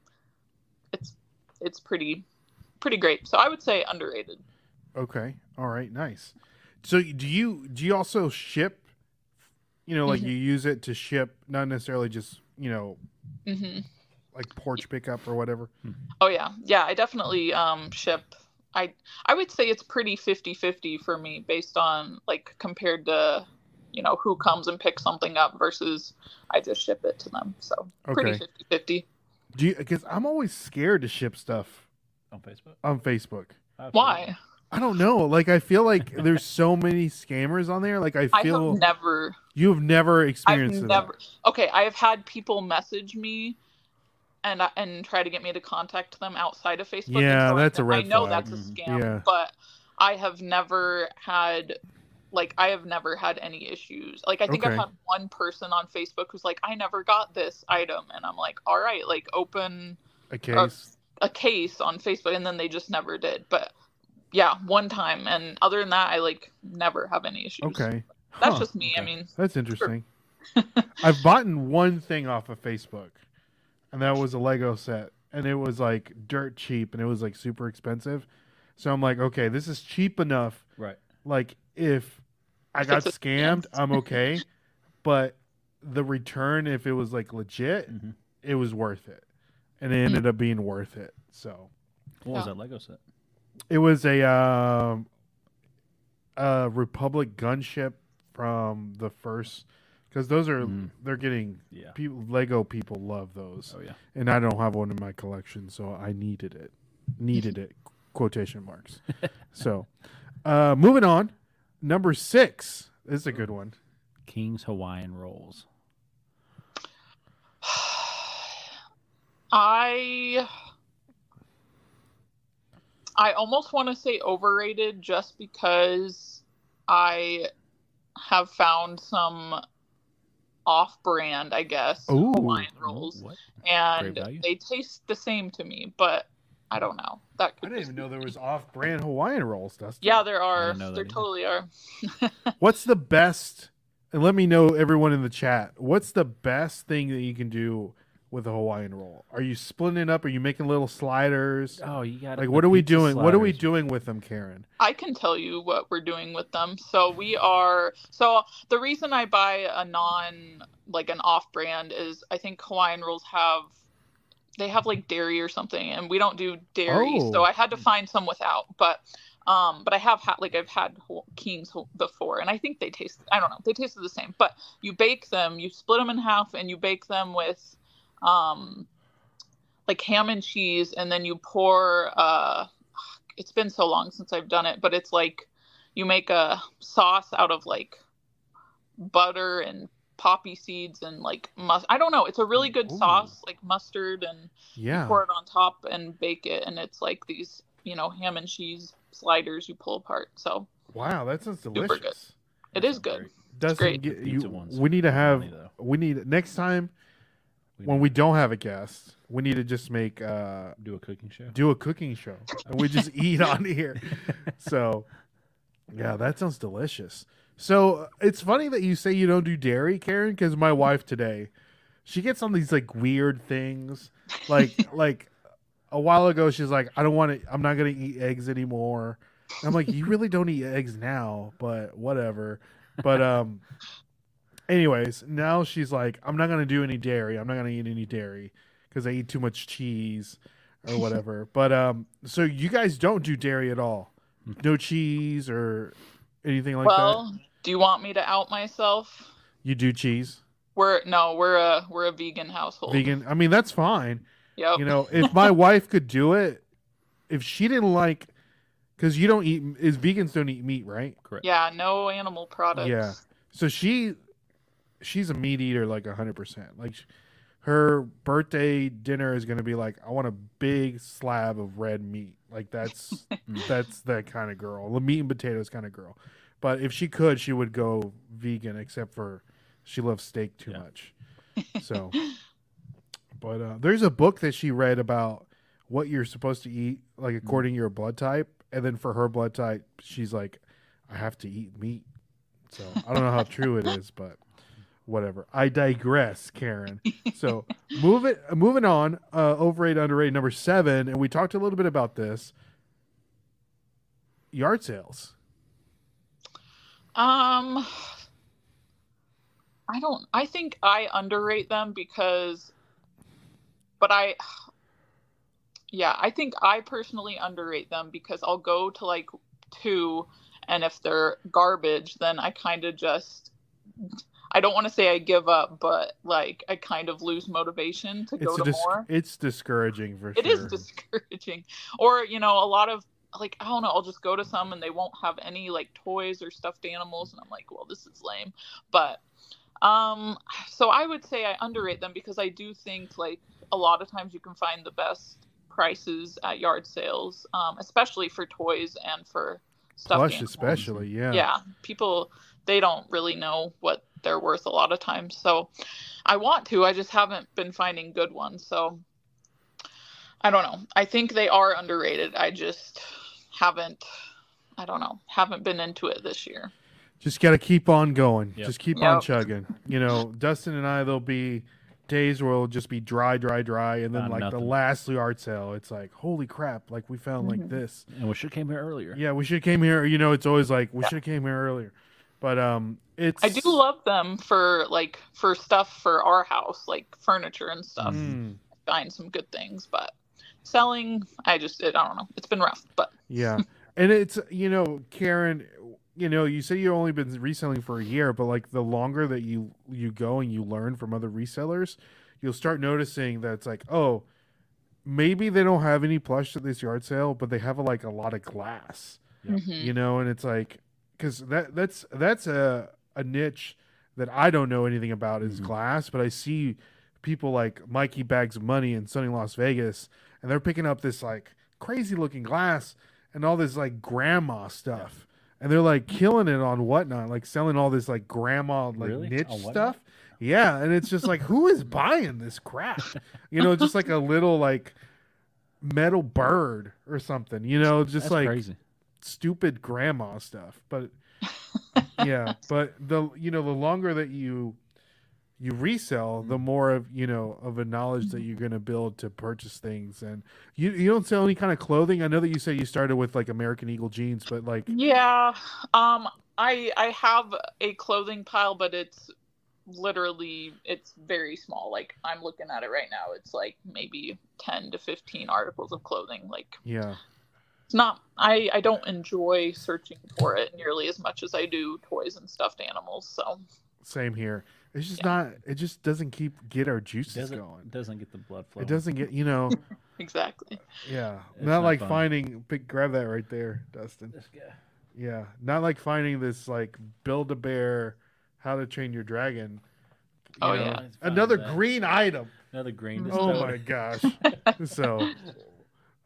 it's it's pretty pretty great. So I would say underrated. Okay. All right. Nice. So do you do you also ship? You know, like Mhm. you use it to ship, not necessarily just you know hmm like porch pickup or whatever. Oh yeah, yeah. I definitely um, ship. I I would say it's pretty 50-50 for me based on like compared to you know who comes and picks something up versus I just ship it to them. So pretty Okay. 50-50. Do you? Because I'm always scared to ship stuff On Facebook. on Facebook. Why? I don't know. Like I feel like there's so many scammers on there. Like I I feel have never you have never experienced. I've experienced never. Okay, I have had people message me and and try to get me to contact them outside of Facebook. Yeah, that's a red I know flag. that's a scam, Yeah. but I have never had like I have never had any issues. Like I think I've had one person on Facebook who's like, I never got this item, and I'm like, all right, like open a case. a case on Facebook, and then they just never did. But yeah, one time, and other than that, I like never have any issues. okay. that's Huh. just me. I mean, That's interesting. I've bought one thing off of Facebook, and that was a Lego set, and it was like dirt cheap, and it was like super expensive. So I'm like, okay, this is cheap enough. Right. Like if I got it's a scam. scammed, I'm okay, but the return, if it was like legit, Mhm. it was worth it, and it ended up being worth it. So What was that Lego set? it was a um, a Republic gunship from the first because those are Mm. they're getting Yeah. people. Lego people love those, Oh yeah. and I don't have one in my collection, so I needed it. Needed it. Quotation marks. so, uh, moving on. Number six. This is a good one. King's Hawaiian rolls. I I almost want to say overrated just because I have found some off-brand, I guess, Ooh. Hawaiian rolls, What? and they taste the same to me, but I don't know. That I didn't even know there was off-brand Hawaiian rolls. Dustin. Yeah, there are. didn't There that either. totally are. What's the best? And let me know, everyone in the chat. What's the best thing that you can do with a Hawaiian roll? Are you splitting it up? Are you making little sliders? Oh, you got it. Like, what are we doing? What are we doing with them, Karen? I can tell you what we're doing with them. So we are so the reason I buy a non like an off brand is I think Hawaiian rolls have they have like dairy or something and we don't do dairy. Oh. So I had to find some without. But um but I have had like I've had Ho- Kings before and I think they taste I don't know, they tasted the same. But you bake them, you split them in half and you bake them with um like ham and cheese and then you pour uh it's been so long since I've done it, but it's like you make a sauce out of like butter and poppy seeds and like mus I don't know, it's a really good Ooh. sauce, like mustard and Yeah. you pour it on top and bake it and it's like these, you know, ham and cheese sliders you pull apart. So Wow, that sounds good. delicious. it is good. Dustin, great. get- you- we need to have. We need next time We when we don't have a guest. We need to just make uh do a cooking show. do a cooking show and we just eat on here. So, yeah, that sounds delicious. So uh, it's funny that you say you don't do dairy, Karen, because my wife today, she gets on these like weird things, like like a while ago she's like, I don't want to, I'm not gonna eat eggs anymore. And I'm like, you really don't eat eggs now, but whatever. But um, anyways, now she's like, I'm not gonna do any dairy. I'm not gonna eat any dairy because I eat too much cheese or whatever. but um, so you guys don't do dairy at all? No cheese or anything like that? well, do you want me to out myself? You do cheese, We're no, we're a we're a vegan household. vegan. I mean, that's fine. Yep. You know, if my wife could do it, if she didn't like, because you don't eat, is vegans don't eat meat, right? Correct. yeah, no animal products. Yeah. So she, she's a meat eater, like hundred percent. Like, her birthday dinner is gonna be like, I want a big slab of red meat. Like that's that's that kind of girl, the meat and potatoes kind of girl. But if she could, she would go vegan, except for she loves steak too Yeah. much. So, but uh, there's a book that she read about what you're supposed to eat, like according to your blood type, and then for her blood type, she's like, I have to eat meat. So I don't know how true it is, but whatever. I digress, Karen. So move it, moving on. Uh, overrated, underrated, number seven, and we talked a little bit about this. Yard sales. Um, I don't. I think I underrate them because, but I, yeah, I think I personally underrate them because I'll go to like two, and if they're garbage, then I kind of just. I don't want to say I give up, but like I kind of lose motivation to go to dis- more. it's discouraging for It sure. is discouraging. Or, you know, a lot of like I don't know, I'll just go to some and they won't have any like toys or stuffed animals and I'm like, well, this is lame. But um so I would say I underrate them because I do think like a lot of times you can find the best prices at yard sales, um, especially for toys and for stuffed Plush, animals. especially. Yeah. Yeah, people they don't really know what they're worth a lot of times. So I want to, I just haven't been finding good ones. So I don't know. I think they are underrated. I just haven't I don't know, haven't been into it this year. Just got to keep on going. Yep. Just keep on chugging. You know, Dustin and I, there'll be days where it'll just be dry, dry, dry, and then Found like the nothing. last yard sale, it's like, holy crap! Like we found like Mhm. this. And we should have came here earlier. Yeah, we should have came here. You know, it's always like we Yeah. should have came here earlier. But um, it's I do love them for like for stuff for our house, like furniture and stuff. Mm, Find some good things, but selling, I just it, I don't know. It's been rough, but yeah, and it's you know, Karen, you know, you say you've only been reselling for a year, but like the longer that you you go and you learn from other resellers, you'll start noticing that it's like, oh, maybe they don't have any plush at this yard sale, but they have a, like a lot of glass, Yeah. Mhm. you know, and it's like because that that's that's a a niche that I don't know anything about is Mhm. glass, but I see people like Mikey Bags of Money and Sunny Las Vegas, and they're picking up this like crazy looking glass and all this like grandma stuff. And they're like killing it on whatnot, like selling all this like grandma like Really? niche stuff. Yeah, and it's just like who is buying this crap? You know, just like a little like metal bird or something. You know, just That's like crazy. Stupid grandma stuff. But yeah, but the you know the longer that you you resell, the more of you know of a knowledge that you're going to build to purchase things. And you you don't sell any kind of clothing. I know that you said you started with like American Eagle jeans, but like Yeah. Um I I have a clothing pile but it's literally it's very small. Like I'm looking at it right now. It's like maybe 10 to 15 articles of clothing. Like yeah, it's not I I don't enjoy searching for it nearly as much as I do toys and stuffed animals. So same here. It's just Yeah. not. It just doesn't keep get our juices Doesn't going. doesn't get the blood flow. It doesn't get you know. exactly. Yeah, not not like fun. finding. Big, grab that right there, Dustin. This guy. Yeah, not like finding this like build a bear, how to train your dragon. you Oh, know, yeah. Another green item. Another green. Mhm. Oh my gosh. so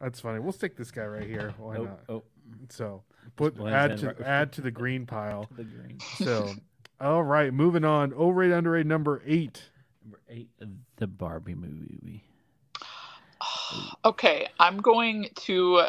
that's funny. We'll stick this guy right here. Why Oh, not? oh, So put blends add to right- add to the green pile. the green. So all right, moving on. Overrated, underrated number eight. Number eight, the Barbie movie. okay, I'm going to.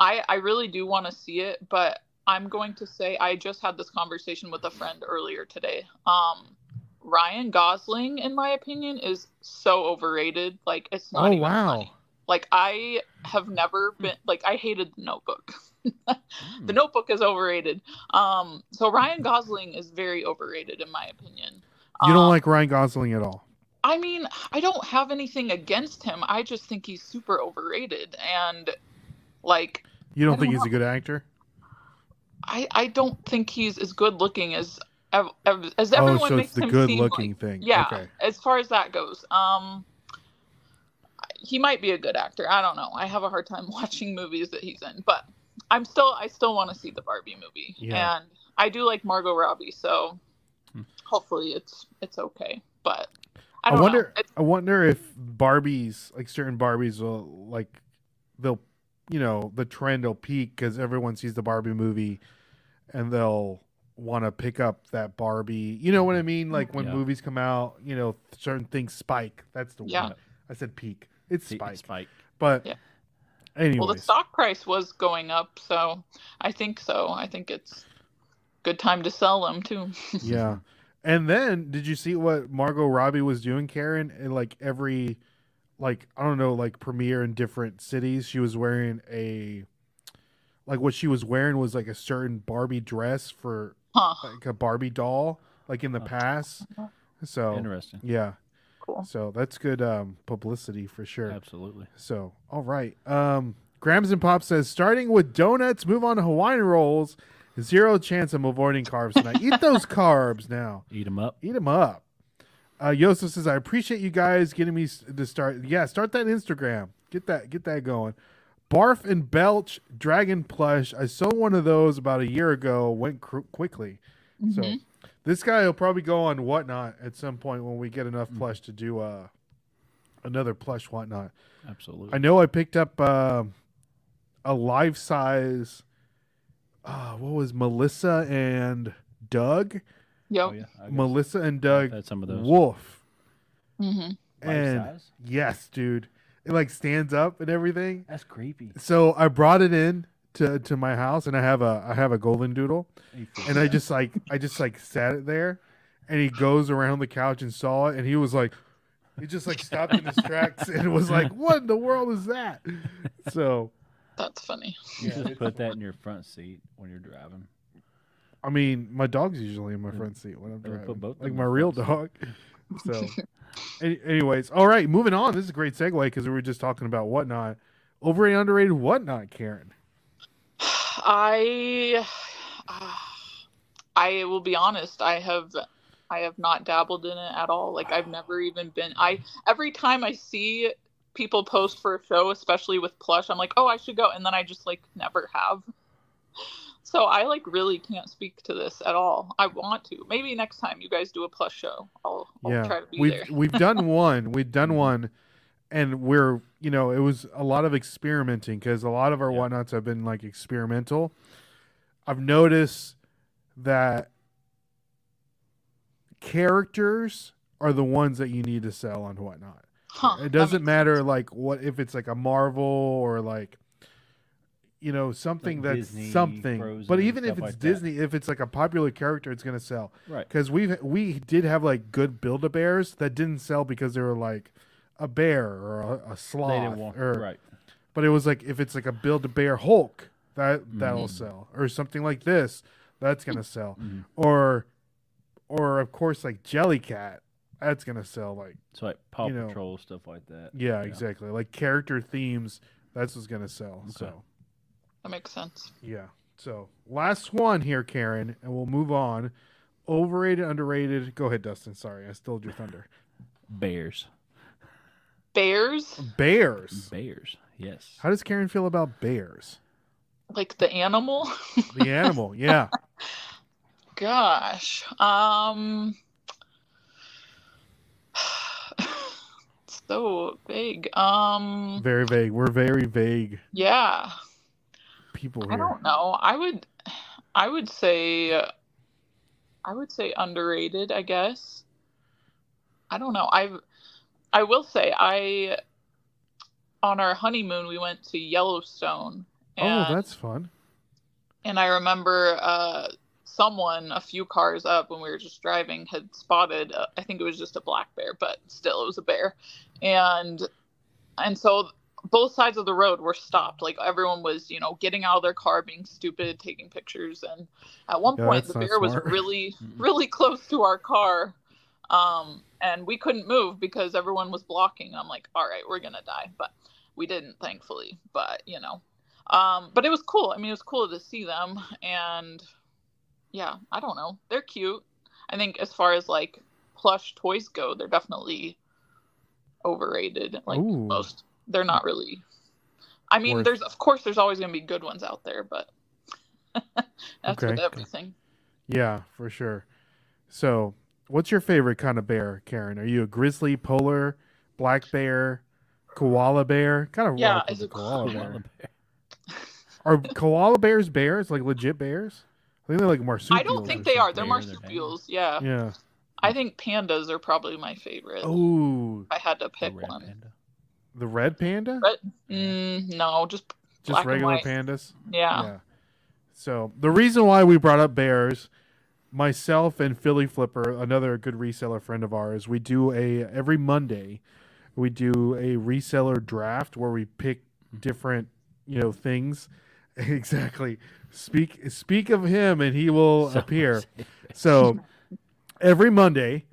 I I really do want to see it, but I'm going to say I just had this conversation with a friend earlier today. Um, Ryan Gosling, in my opinion, is so overrated. Like it's not Oh even wow. funny. Like I have never been like I hated the Notebook. Hmm. the Notebook is overrated. Um, so Ryan Gosling is very overrated in my opinion. You don't Um, like Ryan Gosling at all. I mean, I don't have anything against him. I just think he's super overrated and like You don't I think don't he's a good actor? I I don't think he's as good looking as ev- ev- as Oh, so makes it's the him good seem looking like. thing. Yeah, Okay. as far as that goes. Um he might be a good actor. I don't know. I have a hard time watching movies that he's in, but I'm still I still want to see the Barbie movie. Yeah. And I do like Margot Robbie, so Hmm. hopefully it's it's okay. But I, I don't wonder. know. I wonder if Barbies, like certain Barbies, will like they'll, you know, the trend will peak because everyone sees the Barbie movie, and they'll want to pick up that Barbie. You know what I mean? Like when Yeah. movies come out, you know, certain things spike. That's the Yeah. word. I said peak. It's Spike. spike. Spike. But Yeah. anyways, well, the stock price was going up, so I think so. I think it's good time to sell them too. yeah. And then, did you see what Margot Robbie was doing, Karen? In like every, like I don't know, like premiere in different cities, she was wearing a, like what she was wearing was like a certain Barbie dress for Huh. like a Barbie doll, like in the past. So Interesting. yeah, Cool. so that's good um, publicity for sure. Absolutely. So, all right. Um, Grams and Pop says, starting with donuts, move on to Hawaiian rolls. Zero chance I'm avoiding carbs tonight. Eat those carbs now. Eat them up. Eat them up. Uh, Yosef says, I appreciate you guys getting me to start. Yeah, start that Instagram. Get that, get that going. Barf and Belch Dragon Plush. I sold one of those about a year ago. Went cr- quickly. So Mhm. This guy will probably go on whatnot at some point when we get enough Mm. plush to do uh, another plush whatnot. Absolutely. I know I picked up uh, a life size. Uh, what was Melissa and Doug? Yep. Oh yeah. Melissa and Doug I've had some of those. Wolf. Mm-hmm. Life And size? yes, dude, it like stands up and everything. That's creepy. So I brought it in to, to my house, and I have a I have a golden doodle, and I just like I just like sat it there, and he goes around the couch and saw it, and he was like, he just like stopped in his tracks and was like, "What in the world is that?" So That's funny. You just put that in your front seat when you're driving. I mean, my dog's usually in my front seat when I'm They would driving, put both like my real dog. So, anyways, all right, moving on. This is a great segue because we were just talking about whatnot, overrated, underrated, whatnot. Karen, I uh, I will be honest, I have I have not dabbled in it at all. Like I've never even been I every time I see people post for a show, especially with plush, I'm like, "Oh, I should go." And then I just like never have. So I like really can't speak to this at all. I want to. Maybe next time you guys do a plush show, I'll, I'll yeah, try to be we've there. we've done one. We've done one, and we're you know it was a lot of experimenting because a lot of our Yeah. whatnots have been like experimental. I've noticed that characters are the ones that you need to sell on whatnot. Huh, it doesn't matter sense. like what if it's like a Marvel or like you know something Like that's Disney, something. Frozen, but even if it's like that. Disney, if it's like a popular character, it's gonna sell Right. because we we did have like good build a bears that didn't sell because they were like a bear or a, a sloth They didn't want or right. but it was like if it's like a build a bear Hulk that that'll Mhm. sell or something like this that's gonna sell Mhm. or or of course like Jellycat that's gonna sell like So like Paw you know, Patrol stuff like that. yeah, exactly like character themes that's what's gonna sell Okay. so That makes sense. yeah so last one here Karen and we'll move on overrated underrated go ahead Dustin sorry I stole your thunder Bears. Bears, bears Bears. Yes. how does Karen feel about bears like the animal. the animal yeah Gosh. Um so big. Um very vague we're very vague yeah. people I don't know. I would I would say I would say underrated, I guess. I don't know. I I will say I on our honeymoon we went to Yellowstone oh that's fun and I remember uh, someone a few cars up when we were just driving had spotted. Uh, I think it was just a black bear, but still it was a bear, and and so both sides of the road were stopped. Like everyone was, you know, getting out of their car, being stupid, taking pictures, and at one Yeah, point the not bear was really really close to our car. Um, and we couldn't move because everyone was blocking. I'm like, all right, we're gonna die, but we didn't, thankfully. But you know, um, but it was cool. I mean, it was cool to see them, and yeah, I don't know, they're cute. I think as far as like plush toys go, they're definitely overrated. Like Ooh. most, they're not really. I mean, Worth- there's of course there's always gonna be good ones out there, but that's Okay. with everything. Yeah, for sure. So, what's your favorite kind of bear, Karen? Are you a grizzly, polar, black bear, koala bear? Kind of Yeah, rock with is the koala koala bear. Are koala bears bears? Like legit bears? I think they're like marsupials. I don't think they are. They're Bear, they're marsupials. Yeah. Yeah. I think pandas are probably my favorite. Oh, I had to The pick red one. panda. the red panda? Red- Mm, no, just Just black and regular white. pandas? yeah. So the reason why we brought up bears, myself and Philly Flipper, another good reseller friend of ours, we do a every Monday, we do a reseller draft where we pick different, you know, things. Exactly. Speak speak of him and he will So appear. So every Monday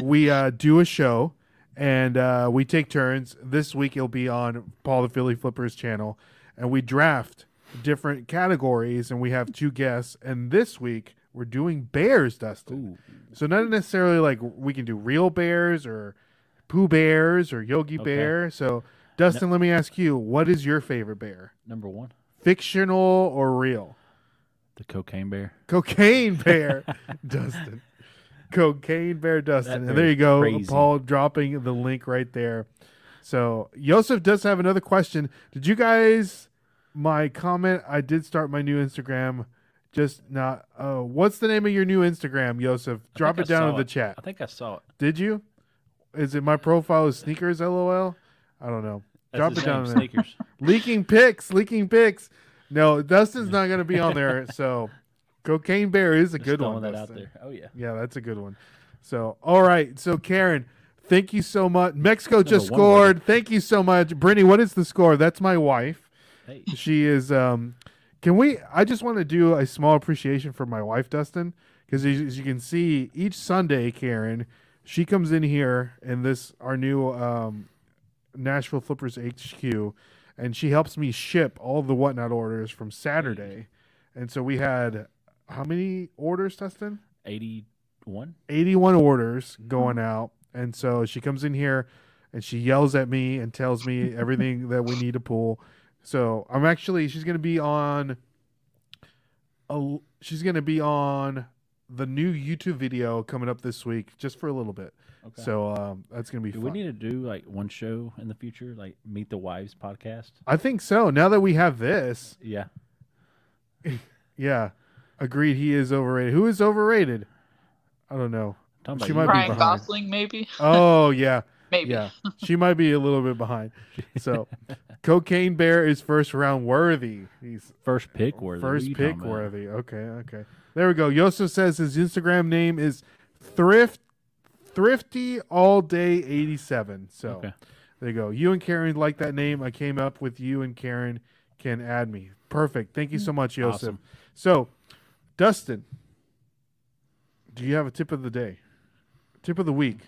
we uh, do a show and uh, we take turns. This week it'll be on Paul the Philly Flippers channel, and we draft different categories, and we have two guests. And this week we're doing bears, Dustin. Ooh. So not necessarily like we can do real bears or Pooh Bears or Yogi Okay. Bear. So Dustin, let me ask you, what is your favorite bear? Number one, Fictional or real? the cocaine bear. Cocaine Bear, Dustin. Cocaine Bear, Dustin. And there you go. crazy. Paul dropping the link right there. So Yosef does have another question. Did you guys my comment? I did start my new Instagram. Just not. Uh, what's the name of your new Instagram, Yosef? Drop it I down in the it. chat. I think I saw it. Did you? Is it my profile is sneakers? LOL. I don't know. That's Drop it down name, in there. Sneakers. Leaking pics, leaking pics. No, Dustin's not going to be on there. So, Cocaine Bear is a Just good one. that out there. Oh yeah. Yeah, that's a good one. So, all right. So, Karen, thank you so much. Mexico just scored. Thank you so much. Brittany, what is the score? That's my wife. Hey. She is. Um, can we? I just want to do a small appreciation for my wife, Dustin, because as, you can see, each Sunday, Karen, she comes in here in this our new um, Nashville Flippers HQ, and she helps me ship all the whatnot orders from Saturday. And so we had how many orders, Dustin? 81. 81 orders going out. And so she comes in here and she yells at me and tells me everything that we need to pull. So I'm actually, she's going to be on, a, she's going to be on the new YouTube video coming up this week just for a little bit. Okay. So um, that's going to be do fun. we need to do like one show in the future, like Meet the Wives podcast? I think so. Now that we have this, Yeah. yeah, agreed. He is overrated. Who is overrated? I don't know. Talking She about might you. be Ryan behind. Gosling, maybe. Oh yeah, Maybe. yeah. She might be a little bit behind. So, Cocaine Bear is first round worthy. He's First pick worthy. First pick talking about? worthy. Okay, okay. There we go. Yosef says his Instagram name is thrift thrifty all day 87. So Okay. there you go. You and Karen like that name. I came up with you and Karen can add me. Perfect. Thank you so much, Yosef. Awesome. So, Dustin, do you have a tip of the day? Tip of the week.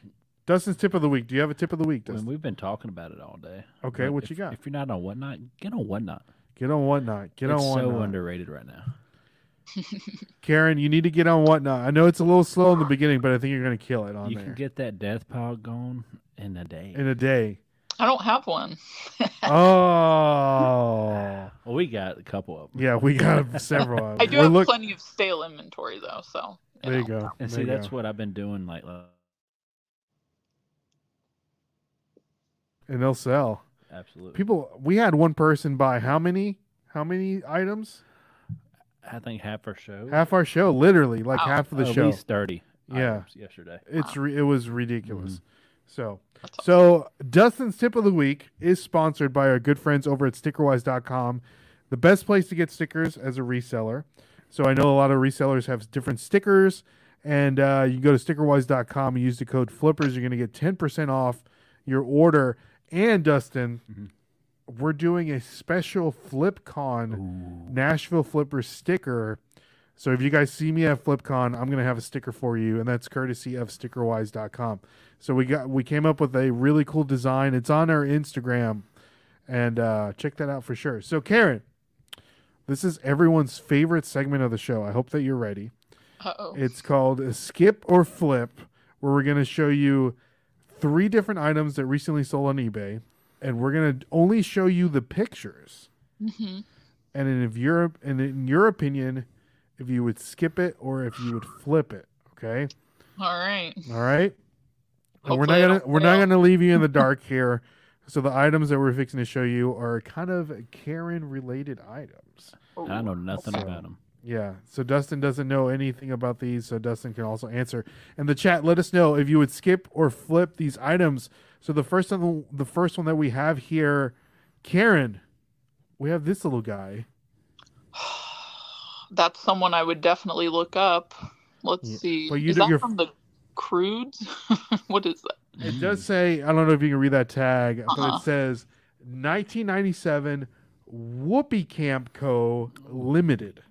Dustin's tip of the week. Do you have a tip of the week, I mean, Dustin? we've been talking about it all day. Okay, But what if- you got? If you're not on Whatnot, get on Whatnot. Get on whatnot. Get it's on whatnot. It's so underrated right now. Karen, you need to get on whatnot. I know it's a little slow in the beginning, but I think you're going to kill it on You there can get that death pile going in a day. in a day. I don't have one. Oh, well, we got a couple of them. yeah, we got several. Of I them. do Well, have look, plenty of stale inventory though, so there you know. go. And There see, that's go. what I've been doing. Like, and they'll sell. absolutely. People, we had one person buy how many? How many items? I think half our show. Half our show, literally, like Wow. half of the at show. least thirty. Yeah. items yesterday. It's re- it was ridiculous. So That's so Dustin's tip of the week is sponsored by our good friends over at stickerwize.com. The best place to get stickers as a reseller. So I know a lot of resellers have different stickers and uh, you go to stickerwize.com and use the code flippers you're going to get 10% off your order and Dustin we're doing a special FlipCon Nashville Flipper sticker so if you guys see me at FlipCon, I'm gonna have a sticker for you, and that's courtesy of StickerWize.com. So we got we came up with a really cool design. It's on our Instagram, and uh, check that out for sure. So Karen, this is everyone's favorite segment of the show. I hope that you're ready. Uh oh. It's called Skip or Flip, where we're gonna show you three different items that recently sold on eBay, and we're gonna only show you the pictures. hmm And in if your and in your opinion, if you would skip it or if you would flip it. Okay. All right. All right. And we're not gonna we're not gonna leave you in the dark here. So the items that we're fixing to show you are kind of Karen related items. I know nothing So- about them. Yeah. So Dustin doesn't know anything about these, so Dustin can also answer. In the chat, let us know if you would skip or flip these items. So the first one the first one that we have here, Karen, we have this little guy. That's someone I would definitely look up. Let's Yeah. see. But you is that from the Croods? what is that? It does say, I don't know if you can read that tag, but Uh-uh. it uh-huh. says 1997 Whoopee Camp Co. Limited.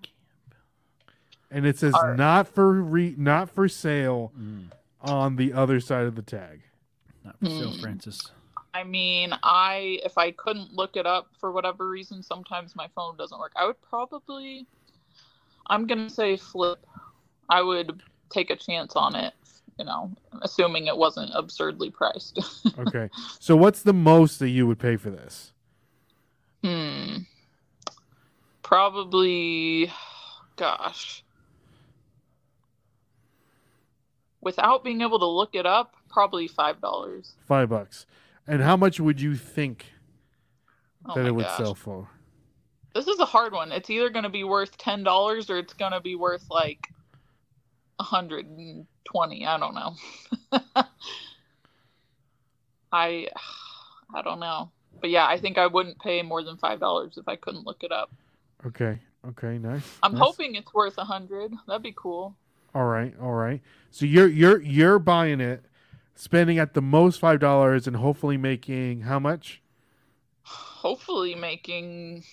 And it says Alright. not for re- not for sale Mm, on the other side of the tag. not for sale, Hmm. Francis. I mean, I if I couldn't look it up for whatever reason, sometimes my phone doesn't work. I would probably I'm gonna say flip. I would take a chance on it, you know, assuming it wasn't absurdly priced. Okay. so what's the most that you would pay for this? hmm. Probably gosh. Without being able to look it up, probably five dollars. Five bucks. And how much would you think Oh that it would gosh. sell for? This is a hard one. It's either going to be worth ten dollars or it's going to be worth like a hundred and twenty. I don't know. I I don't know, but yeah, I think I wouldn't pay more than five dollars if I couldn't look it up. Okay. Okay, nice. I'm nice. hoping it's worth a hundred. That'd be cool. All right, all right. So you're you're you're buying it, spending at the most five dollars and hopefully making how much? Hopefully making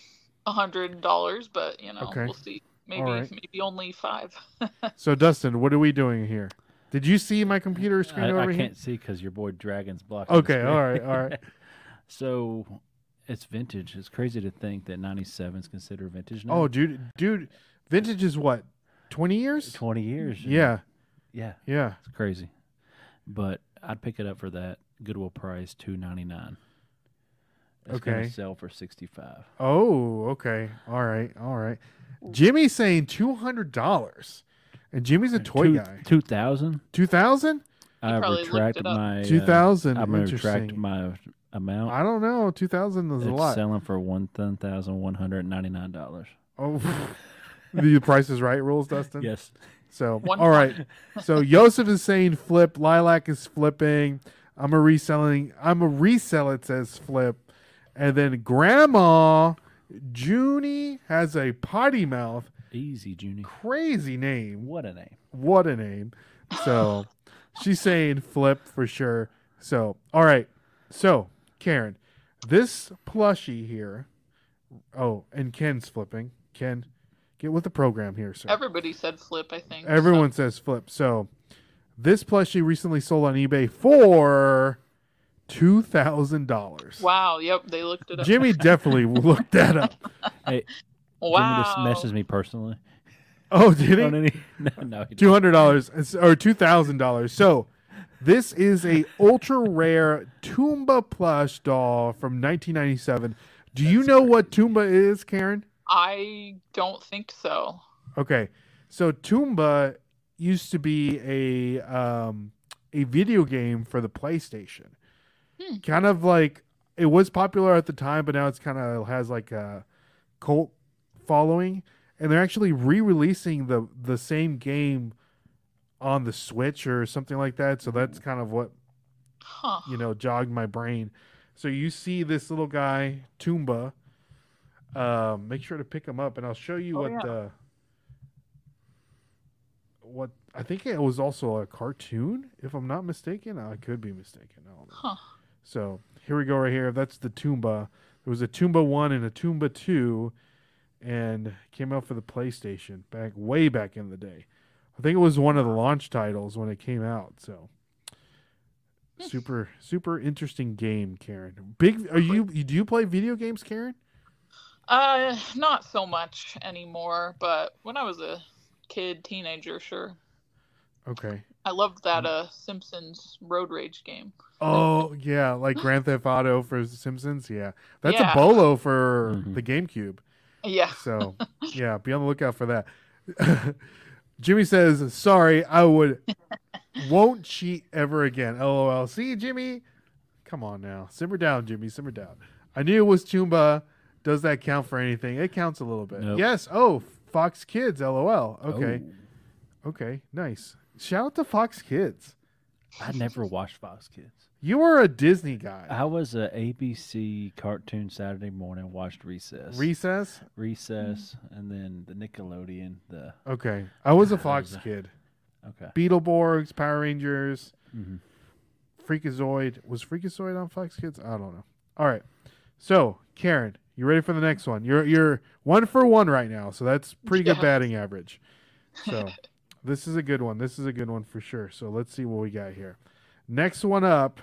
a hundred dollars, but you know, Okay. we'll see. Maybe right. maybe only five. So Dustin, what are we doing here? Did you see my computer screen I, over I here? can't see because your boy Dragon's blocking. Okay, screen. all right, all right. so it's vintage. It's crazy to think that '97 is considered vintage now. Oh, dude, dude, Vintage is what? 20 years? Twenty years. Yeah. yeah, Yeah. it's crazy. But I'd pick it up for that Goodwill price two ninety nine. It's Okay. gonna sell for sixty five. Oh, okay. All right. All right. Jimmy's saying $200. And Jimmy's a toy two, guy. Two thousand. 2000? I probably looked retract it up. my uh, 2000. I'm gonna retract my amount. I don't know. 2000 is it's a lot. selling for one thousand one hundred ninety nine dollars. Oh, the Price is Right rules, Dustin. Yes. So, One all right. So Joseph is saying flip. Lilac is flipping. I'm a reselling. I'm a resell. It says flip, and then Grandma Junie has a potty mouth. Easy, Junie. Crazy name. What a name. What a name. So she's saying flip for sure. So all right. So Karen, this plushie here. Oh, and Ken's flipping. Ken, get with the program here, sir. Everybody said flip, I think. so- Everyone says flip. So this plushie recently sold on eBay for two thousand dollars. Wow. Yep. They looked it up. Jimmy definitely looked that up. Hey, wow. Jimmy just messages me personally. Oh, did On he? any, no, no, Two hundred dollars or two thousand dollars. So this is a ultra rare Tomba plush doll from 1997. Do you know what Tomba is, Karen? I don't think so. Okay, so Tomba used to be a um, a video game for the PlayStation. Hmm. Kind of like it was popular at the time, but now it's kind of has like a cult following, and they're actually re-releasing the the same game on the Switch or something like that. So that's kind of what Huh. you know jogged my brain. So you see this little guy Tomba. Um, make sure to pick them up, and I'll show you Oh, what yeah. the what I think it was also a cartoon, if I'm not mistaken. I could be mistaken. I don't know. Huh. So here we go, right here. That's the Tomba. There was a Tomba one and a Tomba two, and came out for the PlayStation back way back in the day. I think it was one of the launch titles when it came out. So super super interesting game, Karen. Big. Are you- Do you play video games, Karen? Uh, not so much anymore, but when I was a kid, teenager, sure. Okay. I loved Mm. that uh Simpsons Road Rage game. Oh yeah, like Grand Theft Auto for Simpsons. Yeah, that's Yeah. a bolo for Mhm. the GameCube. Yeah. So yeah, be on the lookout for that. Jimmy says, "Sorry, I would won't cheat ever again." LOL. See, Jimmy, come on now, simmer down, Jimmy, simmer down. I knew it was Tomba. Does that count for anything? It counts a little bit. Nope. Yes. Oh, Fox Kids. LOL. Okay. Oh, Okay. Nice. Shout out to Fox Kids. I never watched Fox Kids. You were a Disney guy. I was a ABC cartoon Saturday morning. Watched Recess, Recess. Recess, and then the Nickelodeon. The Okay. I was a Fox was a- kid. okay, Beetleborgs, Power Rangers, Mhm. Freakazoid. Was Freakazoid on Fox Kids? I don't know. All right. So, Karen, you ready for the next one? You're you're one for one right now, so that's pretty good batting average. So, this is a good one. This is a good one for sure. So, let's see what we got here. Next one up.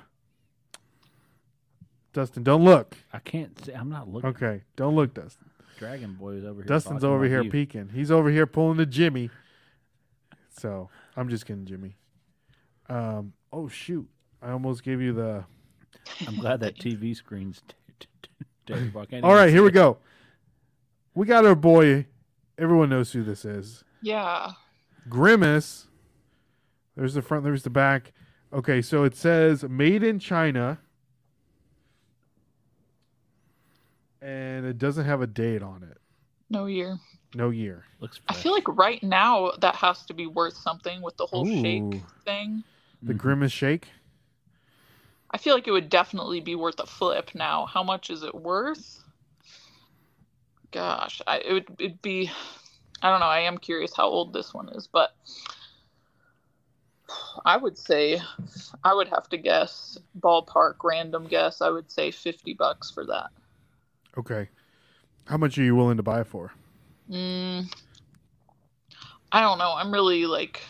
Dustin, don't look. I can't. See, I'm not looking. Okay, don't look, Dustin. Dragon Boy is over here. Dustin's over here you. peeking. He's over here pulling the Jimmy. So I'm just kidding, Jimmy. Um. Oh shoot! I almost gave you the. I'm glad that TV screen's. T- t- t- terrible. I can't All even right, here see we go. We got our boy. Everyone knows who this is. Yeah. Grimace. There's the front. There's the back. Okay, so it says "Made in China," and it doesn't have a date on it. No year. No year. Looks. I feel like right now that has to be worth something with the whole Ooh. shake thing. The. Grimace shake. I feel like it would definitely be worth a flip now. How much is it worth? Gosh, I, it would it'd be I don't know. I am curious how old this one is, but I would say I would have to guess ballpark random guess. I would say 50 bucks for that. Okay. How much are you willing to buy for? Mm, I don't know. I'm really like,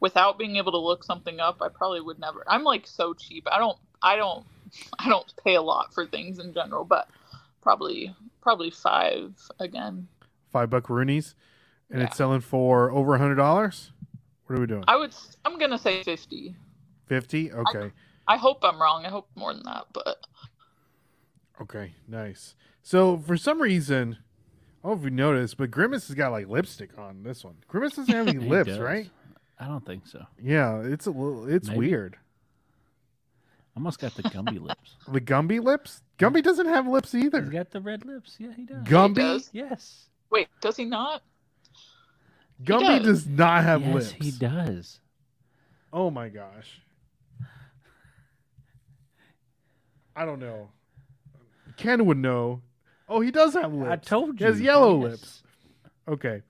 without being able to look something up, I probably would never. I'm like so cheap. I don't. I don't. I don't pay a lot for things in general, but probably probably five again. Five buck Roonies. and Yeah. it's selling for over a hundred dollars. What are we doing? I would. I'm gonna say fifty. Fifty. Okay. I hope I'm wrong. I hope more than that, but Okay. Nice. So for some reason, I don't know if you noticed, but Grimace has got like lipstick on this one. Grimace doesn't have any lips, does. right? I don't think so. Yeah, it's a little. It's Maybe. weird. Almost got the Gumby lips. The Gumby lips. Gumby doesn't have lips He's either. got the red lips. Yeah, he does. Gumby. does. yes. wait, does he not? Gumby does. does not have yes, lips. he does. Oh my gosh. I don't know. Ken would know. Oh, he does have lips. I told He you. has yellow yes. lips. Okay.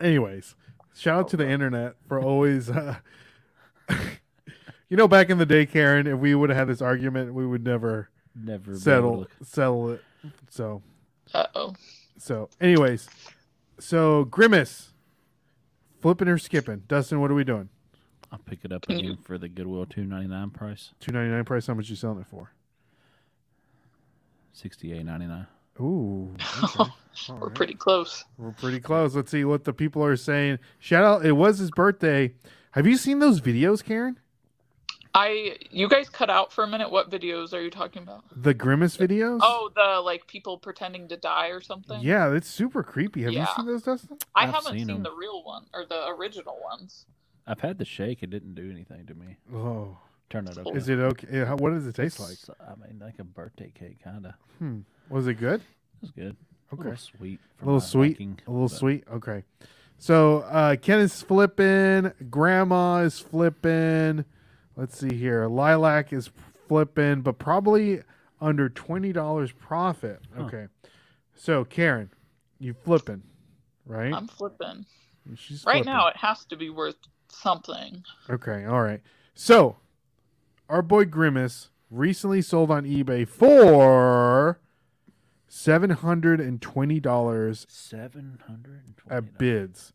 Anyways, shout out to the internet for always. Uh, you know, back in the day, Karen, if we would have had this argument, we would never Never be settle settle it. So, Uh oh. so, anyways, so Grimace, flipping or skipping. Dustin, what are we doing? I'll pick it up Can again you- for the Goodwill two ninety nine price. Two ninety nine price. How much you selling it for? Sixty eight ninety nine. Ooh, okay. We're right. pretty close. We're pretty close. Let's see what the people are saying. Shout out! It was his birthday. Have you seen those videos, Karen? I. You guys cut out for a minute. What videos are you talking about? The grimace videos? Oh, the like people pretending to die or something. yeah, it's super creepy. Have you seen those, Dustin? I I've haven't seen seen, 'em. the real one or the original ones. I've had the shake. It didn't do anything to me. Oh, Turn it up. is it okay? How- What does it taste like? I mean, like a birthday cake, kind of. Hmm. Was it good? It was good. A Okay. little sweet. A little sweet. liking, A little but sweet. Okay. So uh Ken is flipping. Grandma is flipping. Let's see here. Lilac is flipping, but probably under twenty dollars profit. Huh. Okay. So Karen, you flipping, right? I'm flipping. She's Right flipping. now, it has to be worth something. Okay, all right. So, our boy Grimace recently sold on eBay for seven hundred and twenty dollars Seven hundred and twenty. at bids.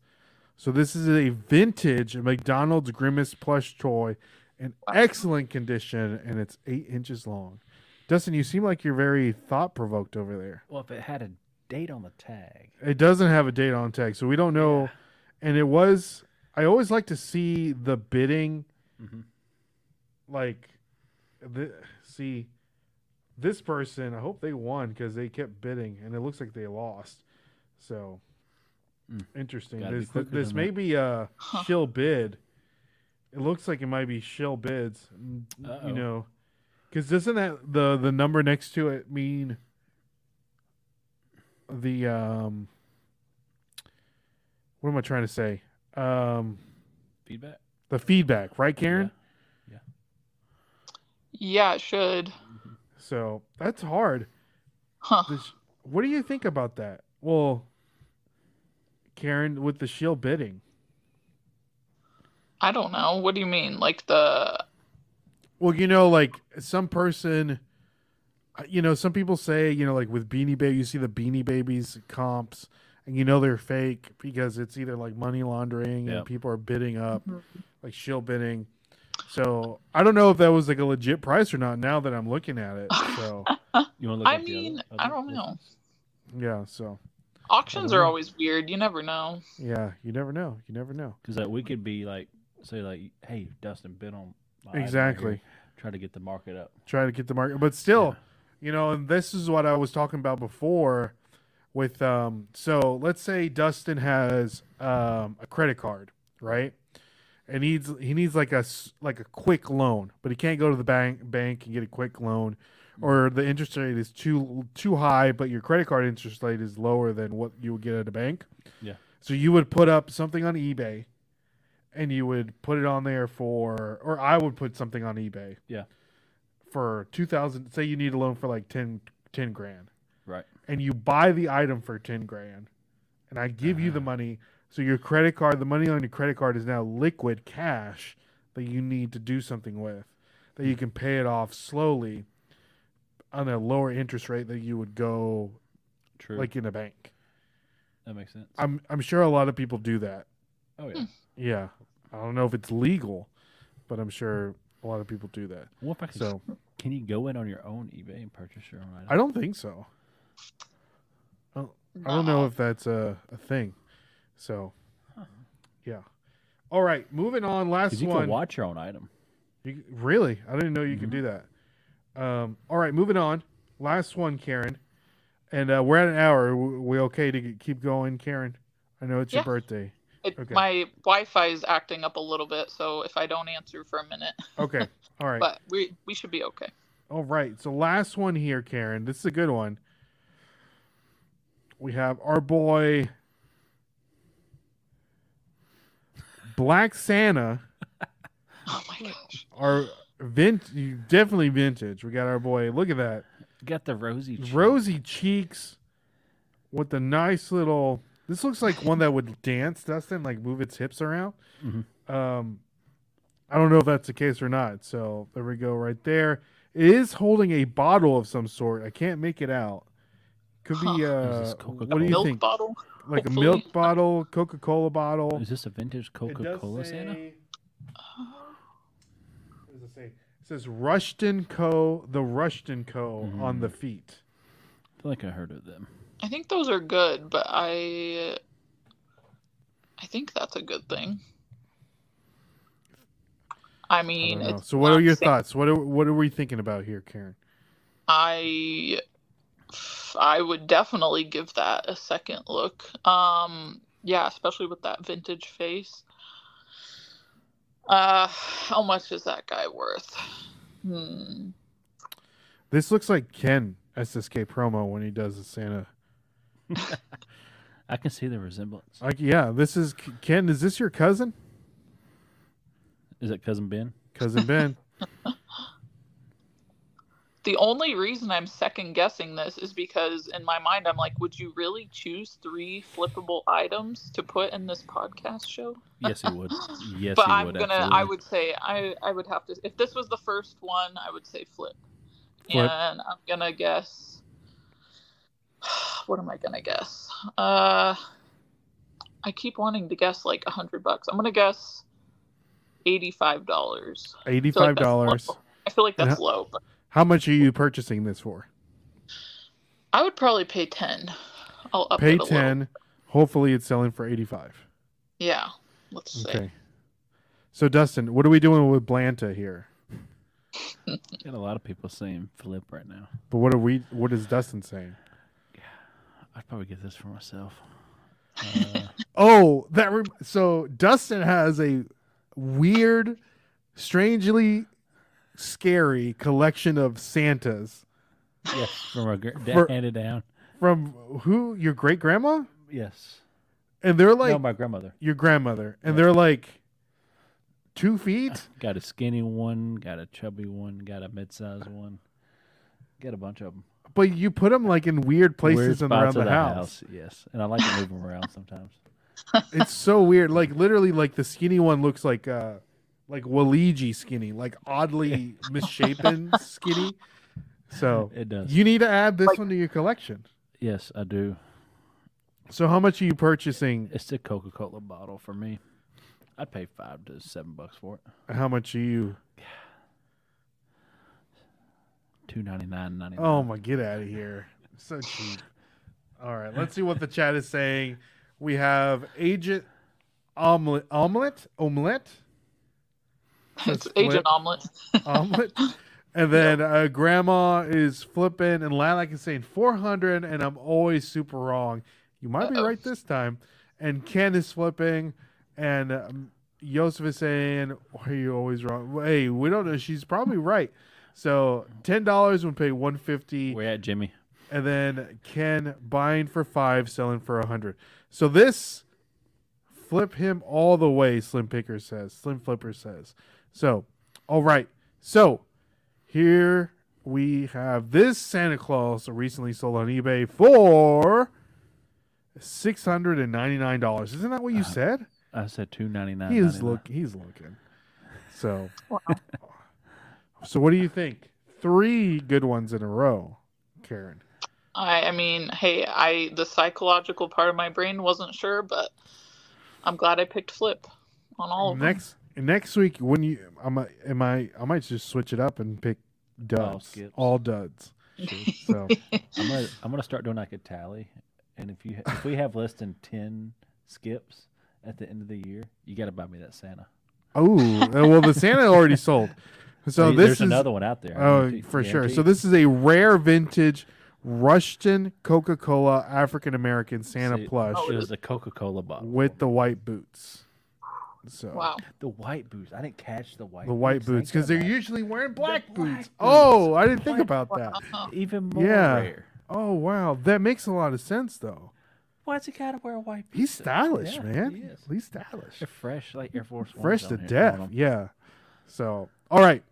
So this is a vintage McDonald's Grimace plush toy in excellent condition, and it's eight inches long. Dustin, you seem like you're very thought provoked over there. Well, if it had a date on the tag, It doesn't have a date on tag, so we don't know. And it was. I always like to see the bidding, Mhm. Like, the, see this person. I hope they won because they kept bidding, and it looks like they lost. So Mm. interesting. Gotta This quicker this may that. be a Huh. shill bid. It looks like it might be shill bids. mm, Uh-oh. You know, because doesn't that the the number next to it mean the um what am I trying to say? Um feedback. the feedback, right, Karen? Yeah, it should. So that's hard. Huh. This, what do you think about that? Well, Karen, with the shield bidding, I don't know. What do you mean? Like the well, you know, like some person, uh, you know, some people say, you know, like with Beanie Baby, you see the Beanie Babies comps, and you know they're fake because it's either like money laundering and people are bidding up, like shield bidding. So I don't know if that was like a legit price or not. Now that I'm looking at it, so You want to look I mean, other- I don't know. yeah, so Auctions know. are always weird. You never know. yeah, you never know. You never know. Because that we could be like, say like, hey, Dustin, bid on my Exactly. here. Try to get the market up. try to get the market but still Yeah. you know and this is what i was talking about before with um so let's say dustin has um a credit card right and needs he needs like a like a quick loan but he can't go to the bank bank and get a quick loan or the interest rate is too too high but your credit card interest rate is lower than what you would get at a bank Yeah. so you would put up something on ebay and you would put it on there for or i would put something on ebay Yeah. for 2000 say you need a loan for like 10 10 grand Right. and you buy the item for 10 grand and i give you the Ah. money so your credit card the money on your credit card is now liquid cash that you need to do something with that you can pay it off slowly on a lower interest rate that you would go True. like in a bank that makes sense. i'm i'm sure a lot of people do that oh hmm. yeah. yeah i don't know if it's legal but i'm sure a lot of people do that What if I can? so Can you go in on your own eBay and purchase your own item? i don't think so oh, I don't know if that's a, a thing. So, yeah. All right, moving on. Last you one. can watch your own item. You, really? I didn't know you Mm-hmm. could do that. Um, all right, moving on. Last one, Karen. And uh, we're at an hour. W- We okay to keep going, Karen? I know it's your birthday. It, Okay. My Wi-Fi is acting up a little bit, so if I don't answer for a minute, Okay. All right. but we we should be okay. All right. So last one here, Karen. This is a good one. We have our boy Black Santa. Oh my gosh. Our vint definitely vintage. We got our boy. Look at that. You got the rosy. cheek. Rosy cheeks with the nice little this looks like one that would dance, Dustin, like move its hips around. Mhm. Um I don't know if that's the case or not. So there we go right there. It is holding a bottle of some sort. I can't make it out. Could be Huh. uh Is what do you Milk think? bottle. Like a milk bottle, Coca-Cola bottle. Is this a vintage Coca Cola Santa? What does it say? It says Rushton Co. The Rushton Co. on Mhm. the feet. I feel like I heard of them. I think those are good, but I I think that's a good thing. I I mean, don't it's So what are your Santa- thoughts? What are what are we thinking about here, Karen? I I would definitely give that a second look. Um yeah, especially with that vintage face. Uh how much is that guy worth? Hmm. This looks like Ken SSK promo when he does the Santa. I can see the resemblance. Like, yeah, this is Ken. Is this your cousin? Is it cousin Ben? Cousin Ben. The only reason I'm second guessing this is because in my mind I'm like, would you really choose three flippable items to put in this podcast show? Yes, he would. Yes, but I'm would. gonna absolutely. I would say I I would have to if this was the first one, I would say flip. Flip. And I'm gonna guess what am I gonna guess? Uh I keep wanting to guess like a hundred bucks. I'm gonna guess eighty-five dollars. Eighty-five dollars. I feel like And that's how- low, but How much are you purchasing this for? I would probably pay ten. I'll up Pay it a little. ten. Hopefully, it's selling for eighty-five. Yeah, let's see. Okay. So Dustin, what are we doing with Blanta here? Got a lot of people saying flip right now. But what are we? What is Dustin saying? Yeah, I'd probably get this for myself. Uh, Oh, that. Rem- so Dustin has a weird, strangely scary collection of Santas yes, from our gr- For- handed down. from who? Your great grandma? Yes. And they're like no, my grandmother. your grandmother, and they're like two feet. Got a skinny one, got a chubby one, got a mid-sized one. Got a bunch of them. But you put them like in weird places and around the, house. Yes, and I like to move them around sometimes. It's so weird. Like literally, like the skinny one looks like uh like Waluigi skinny, like oddly misshapen skinny. So It does. you need to add this Like- one to your collection. yes, I do. So how much are you purchasing? It's a Coca-Cola bottle for me. I'd pay five to seven bucks for it. How much are you? Two ninety nine ninety nine. Oh my, get out of here! So cheap. All right, let's see what the chat is saying. We have Agent Omelet, Omelet, Omelet, It's Agent Omelet. Omelet, and then uh, Grandma is flipping, and Lilac is saying four hundred, and I'm always super wrong. You might be Uh-oh. right this time. And Ken is flipping, and um, Joseph is saying, "Why are you always wrong?" Hey, we don't know. She's probably right. So ten dollars would pay one fifty. Where at, Jimmy? and then Ken buying for five, selling for a hundred. So this flip him all the way. Slim Picker says. Slim Flipper says. So, all right. So here we have this Santa Claus recently sold on eBay for six hundred and ninety nine dollars. Isn't that what you Uh, said? I said two ninety nine. He is look. He's looking. So. So what do you think? Three good ones in a row, Karen. I I mean, hey, I the psychological part of my brain wasn't sure, but I'm glad I picked flip on all of them. Next next week when you I might am I I might just switch it up and pick duds skips. all duds. So I'm gonna I'm gonna start doing like a tally, and if you if we have less than ten skips at the end of the year, you got to buy me that Santa. Oh, well, the Santa already sold. So Hey, this there's is another one out there. Oh guarantee- for sure. guarantee. So this is a rare vintage Rushton Coca Cola African American Santa See, plush Oh, It was a Coca Cola bottle with the white boots. So Wow. the white boots. I didn't catch the white the white boots because they're usually wearing black black boots. boots. Oh, I didn't think about that. Even more Yeah. rare. Oh wow, that makes a lot of sense though. Why's he gotta wear white boots? He's stylish, Yeah, man. He is. He's stylish. They're fresh, like Air Force Ones Fresh to death. Yeah. So, all right.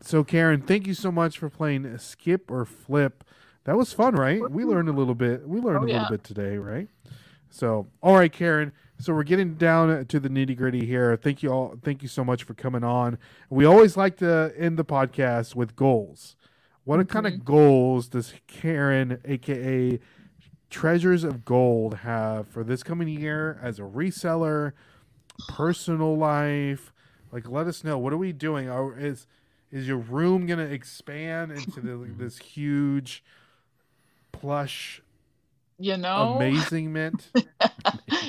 So, Karen, thank you so much for playing Skip or Flip. That was fun, right? We learned a little bit. We learned Oh, a little yeah. bit today, right? So, all right, Karen. So we're getting down to the nitty gritty here. Thank you all. Thank you so much for coming on. We always like to end the podcast with goals. What mm-hmm. kind of goals does Karen, aka Treasures of Gold, have for this coming year as a reseller, personal life? Like, let us know. What are we doing? Are, is is your room gonna expand into the, mm-hmm. this huge plush You know, amazingment?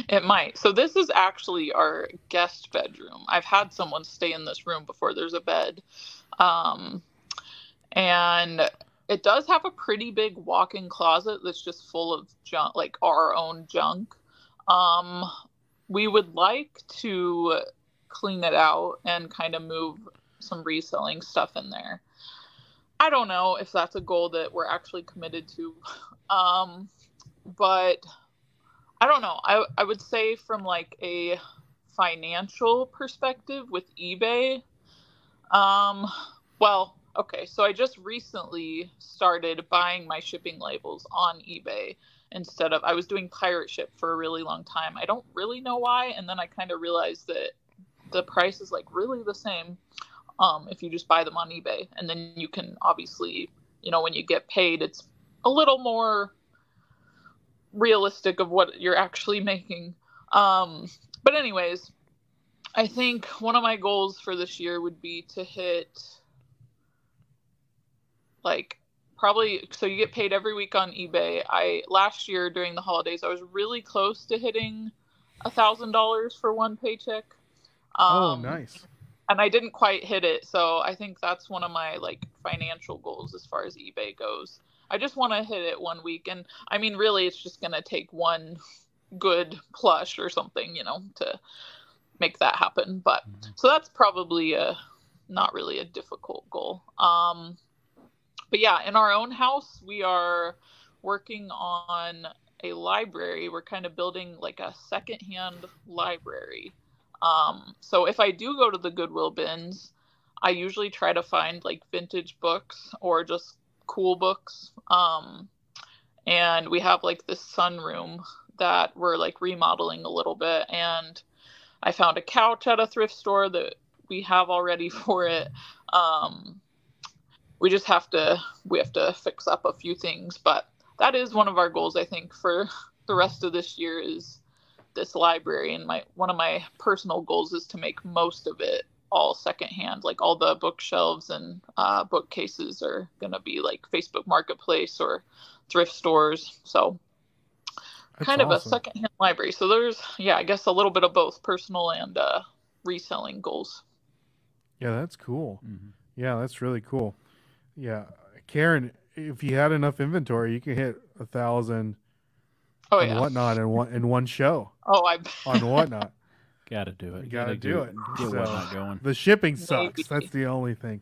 it might. So this is actually our guest bedroom. I've had someone stay in this room before. There's a bed, um, and it does have a pretty big walk-in closet that's just full of junk, like our own junk. Um, we would like to clean it out and kind of move some reselling stuff in there. I don't know if that's a goal that we're actually committed to. Um, but I don't know. I I would say from like a financial perspective with eBay. Um, well, okay. So I just recently started buying my shipping labels on eBay instead of I was doing pirate ship for a really long time. I don't really know why, and then I kind of realized that the price is like really the same um, if you just buy them on eBay, and then you can obviously, you know, when you get paid, it's a little more realistic of what you're actually making. Um, but anyways, I think one of my goals for this year would be to hit like probably so you get paid every week on eBay. I last year during the holidays I was really close to hitting a thousand dollars for one paycheck. oh, Um, nice. and I didn't quite hit it. So I think that's one of my like financial goals as far as eBay goes. I just want to hit it one week, and I mean, really, it's just gonna take one good plush or something, you know, to make that happen. But so that's probably a not really a difficult goal. Um, but yeah, in our own house, we are working on a library. We're kind of building like a secondhand library. Um, so if I do go to the Goodwill bins, I usually try to find like vintage books or just cool books. Um, and we have like this sunroom that we're like remodeling a little bit. And I found a couch at a thrift store that we have already for it. Um, we just have to we have to fix up a few things, but that is one of our goals. I think for the rest of this year is this library and my one of my personal goals is to make most of it all secondhand like all the bookshelves and uh, bookcases are going to be like facebook marketplace or thrift stores so That's kind of a secondhand library so there's yeah i guess a little bit of both personal and uh, reselling goals Yeah, that's cool. Mhm. Yeah, that's really cool. Yeah, Karen, if you had enough inventory, you could hit a thousand oh and yeah whatnot in one in one show oh i on whatnot. Gotta do it. You gotta do it. Get So- whatnot going. the shipping sucks. Maybe. That's the only thing.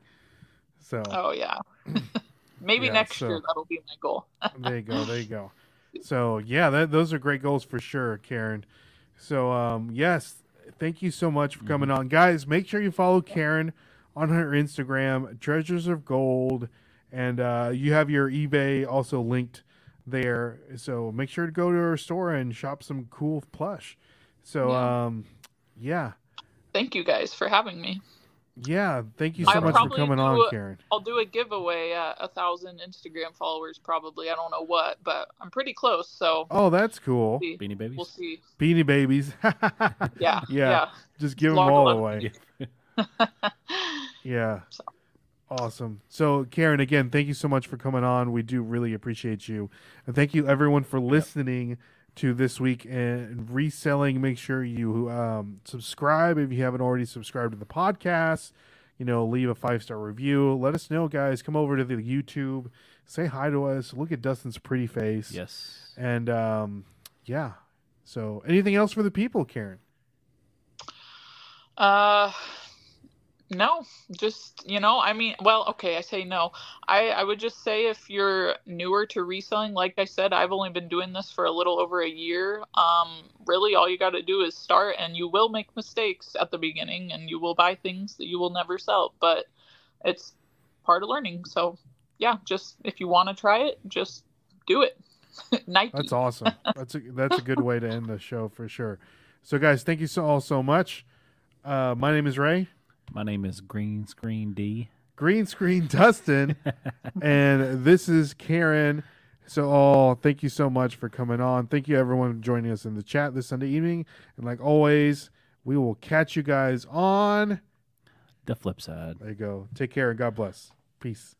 So oh yeah maybe Yeah, next so- year that'll be my goal there you go. There you go. So yeah, that, those are great goals for sure, Karen. So um, yes, thank you so much for coming on, guys. Make sure you follow Karen on her Instagram, Treasures of Gold, and uh, you have your eBay also linked there. So make sure to go to her store and shop some cool plush. So Yeah. um, yeah, thank you guys for having me yeah. Thank you so I'll much for coming do on, a- Karen. I'll do a giveaway at a thousand Instagram followers, probably. I don't know what, but I'm pretty close. So Oh, that's cool. see. Beanie Babies. we'll see. Beanie Babies. Yeah, Yeah. Just give them all away. yeah. Yeah. So- Awesome. So, Karen, again, thank you so much for coming on. We do really appreciate you. And thank you, everyone, for listening to this week in reselling. Make sure you um, subscribe if you haven't already subscribed to the podcast. You know, leave a five star review. Let us know, guys. Come over to the YouTube, say hi to us. Look at Dustin's pretty face. Yes. And um, yeah. So, anything else for the people, Karen? Uh, no, just you know, I mean, well, okay, I say no. I I would just say if you're newer to reselling, like I said, I've only been doing this for a little over a year. Um, really, all you got to do is start, and you will make mistakes at the beginning, and you will buy things that you will never sell, but it's part of learning. So, yeah, just if you want to try it, just do it. Nike. That's awesome. That's a that's a good way to end the show for sure. So, guys, thank you so all so much. Uh, my name is Ray. My name is Green Screen D. Green Screen Dustin, and this is Karen. So, all thank you so much for coming on. Thank you everyone for joining us in the chat this Sunday evening. And like always, we will catch you guys on. The flip side. There you go. Take care and God bless. Peace.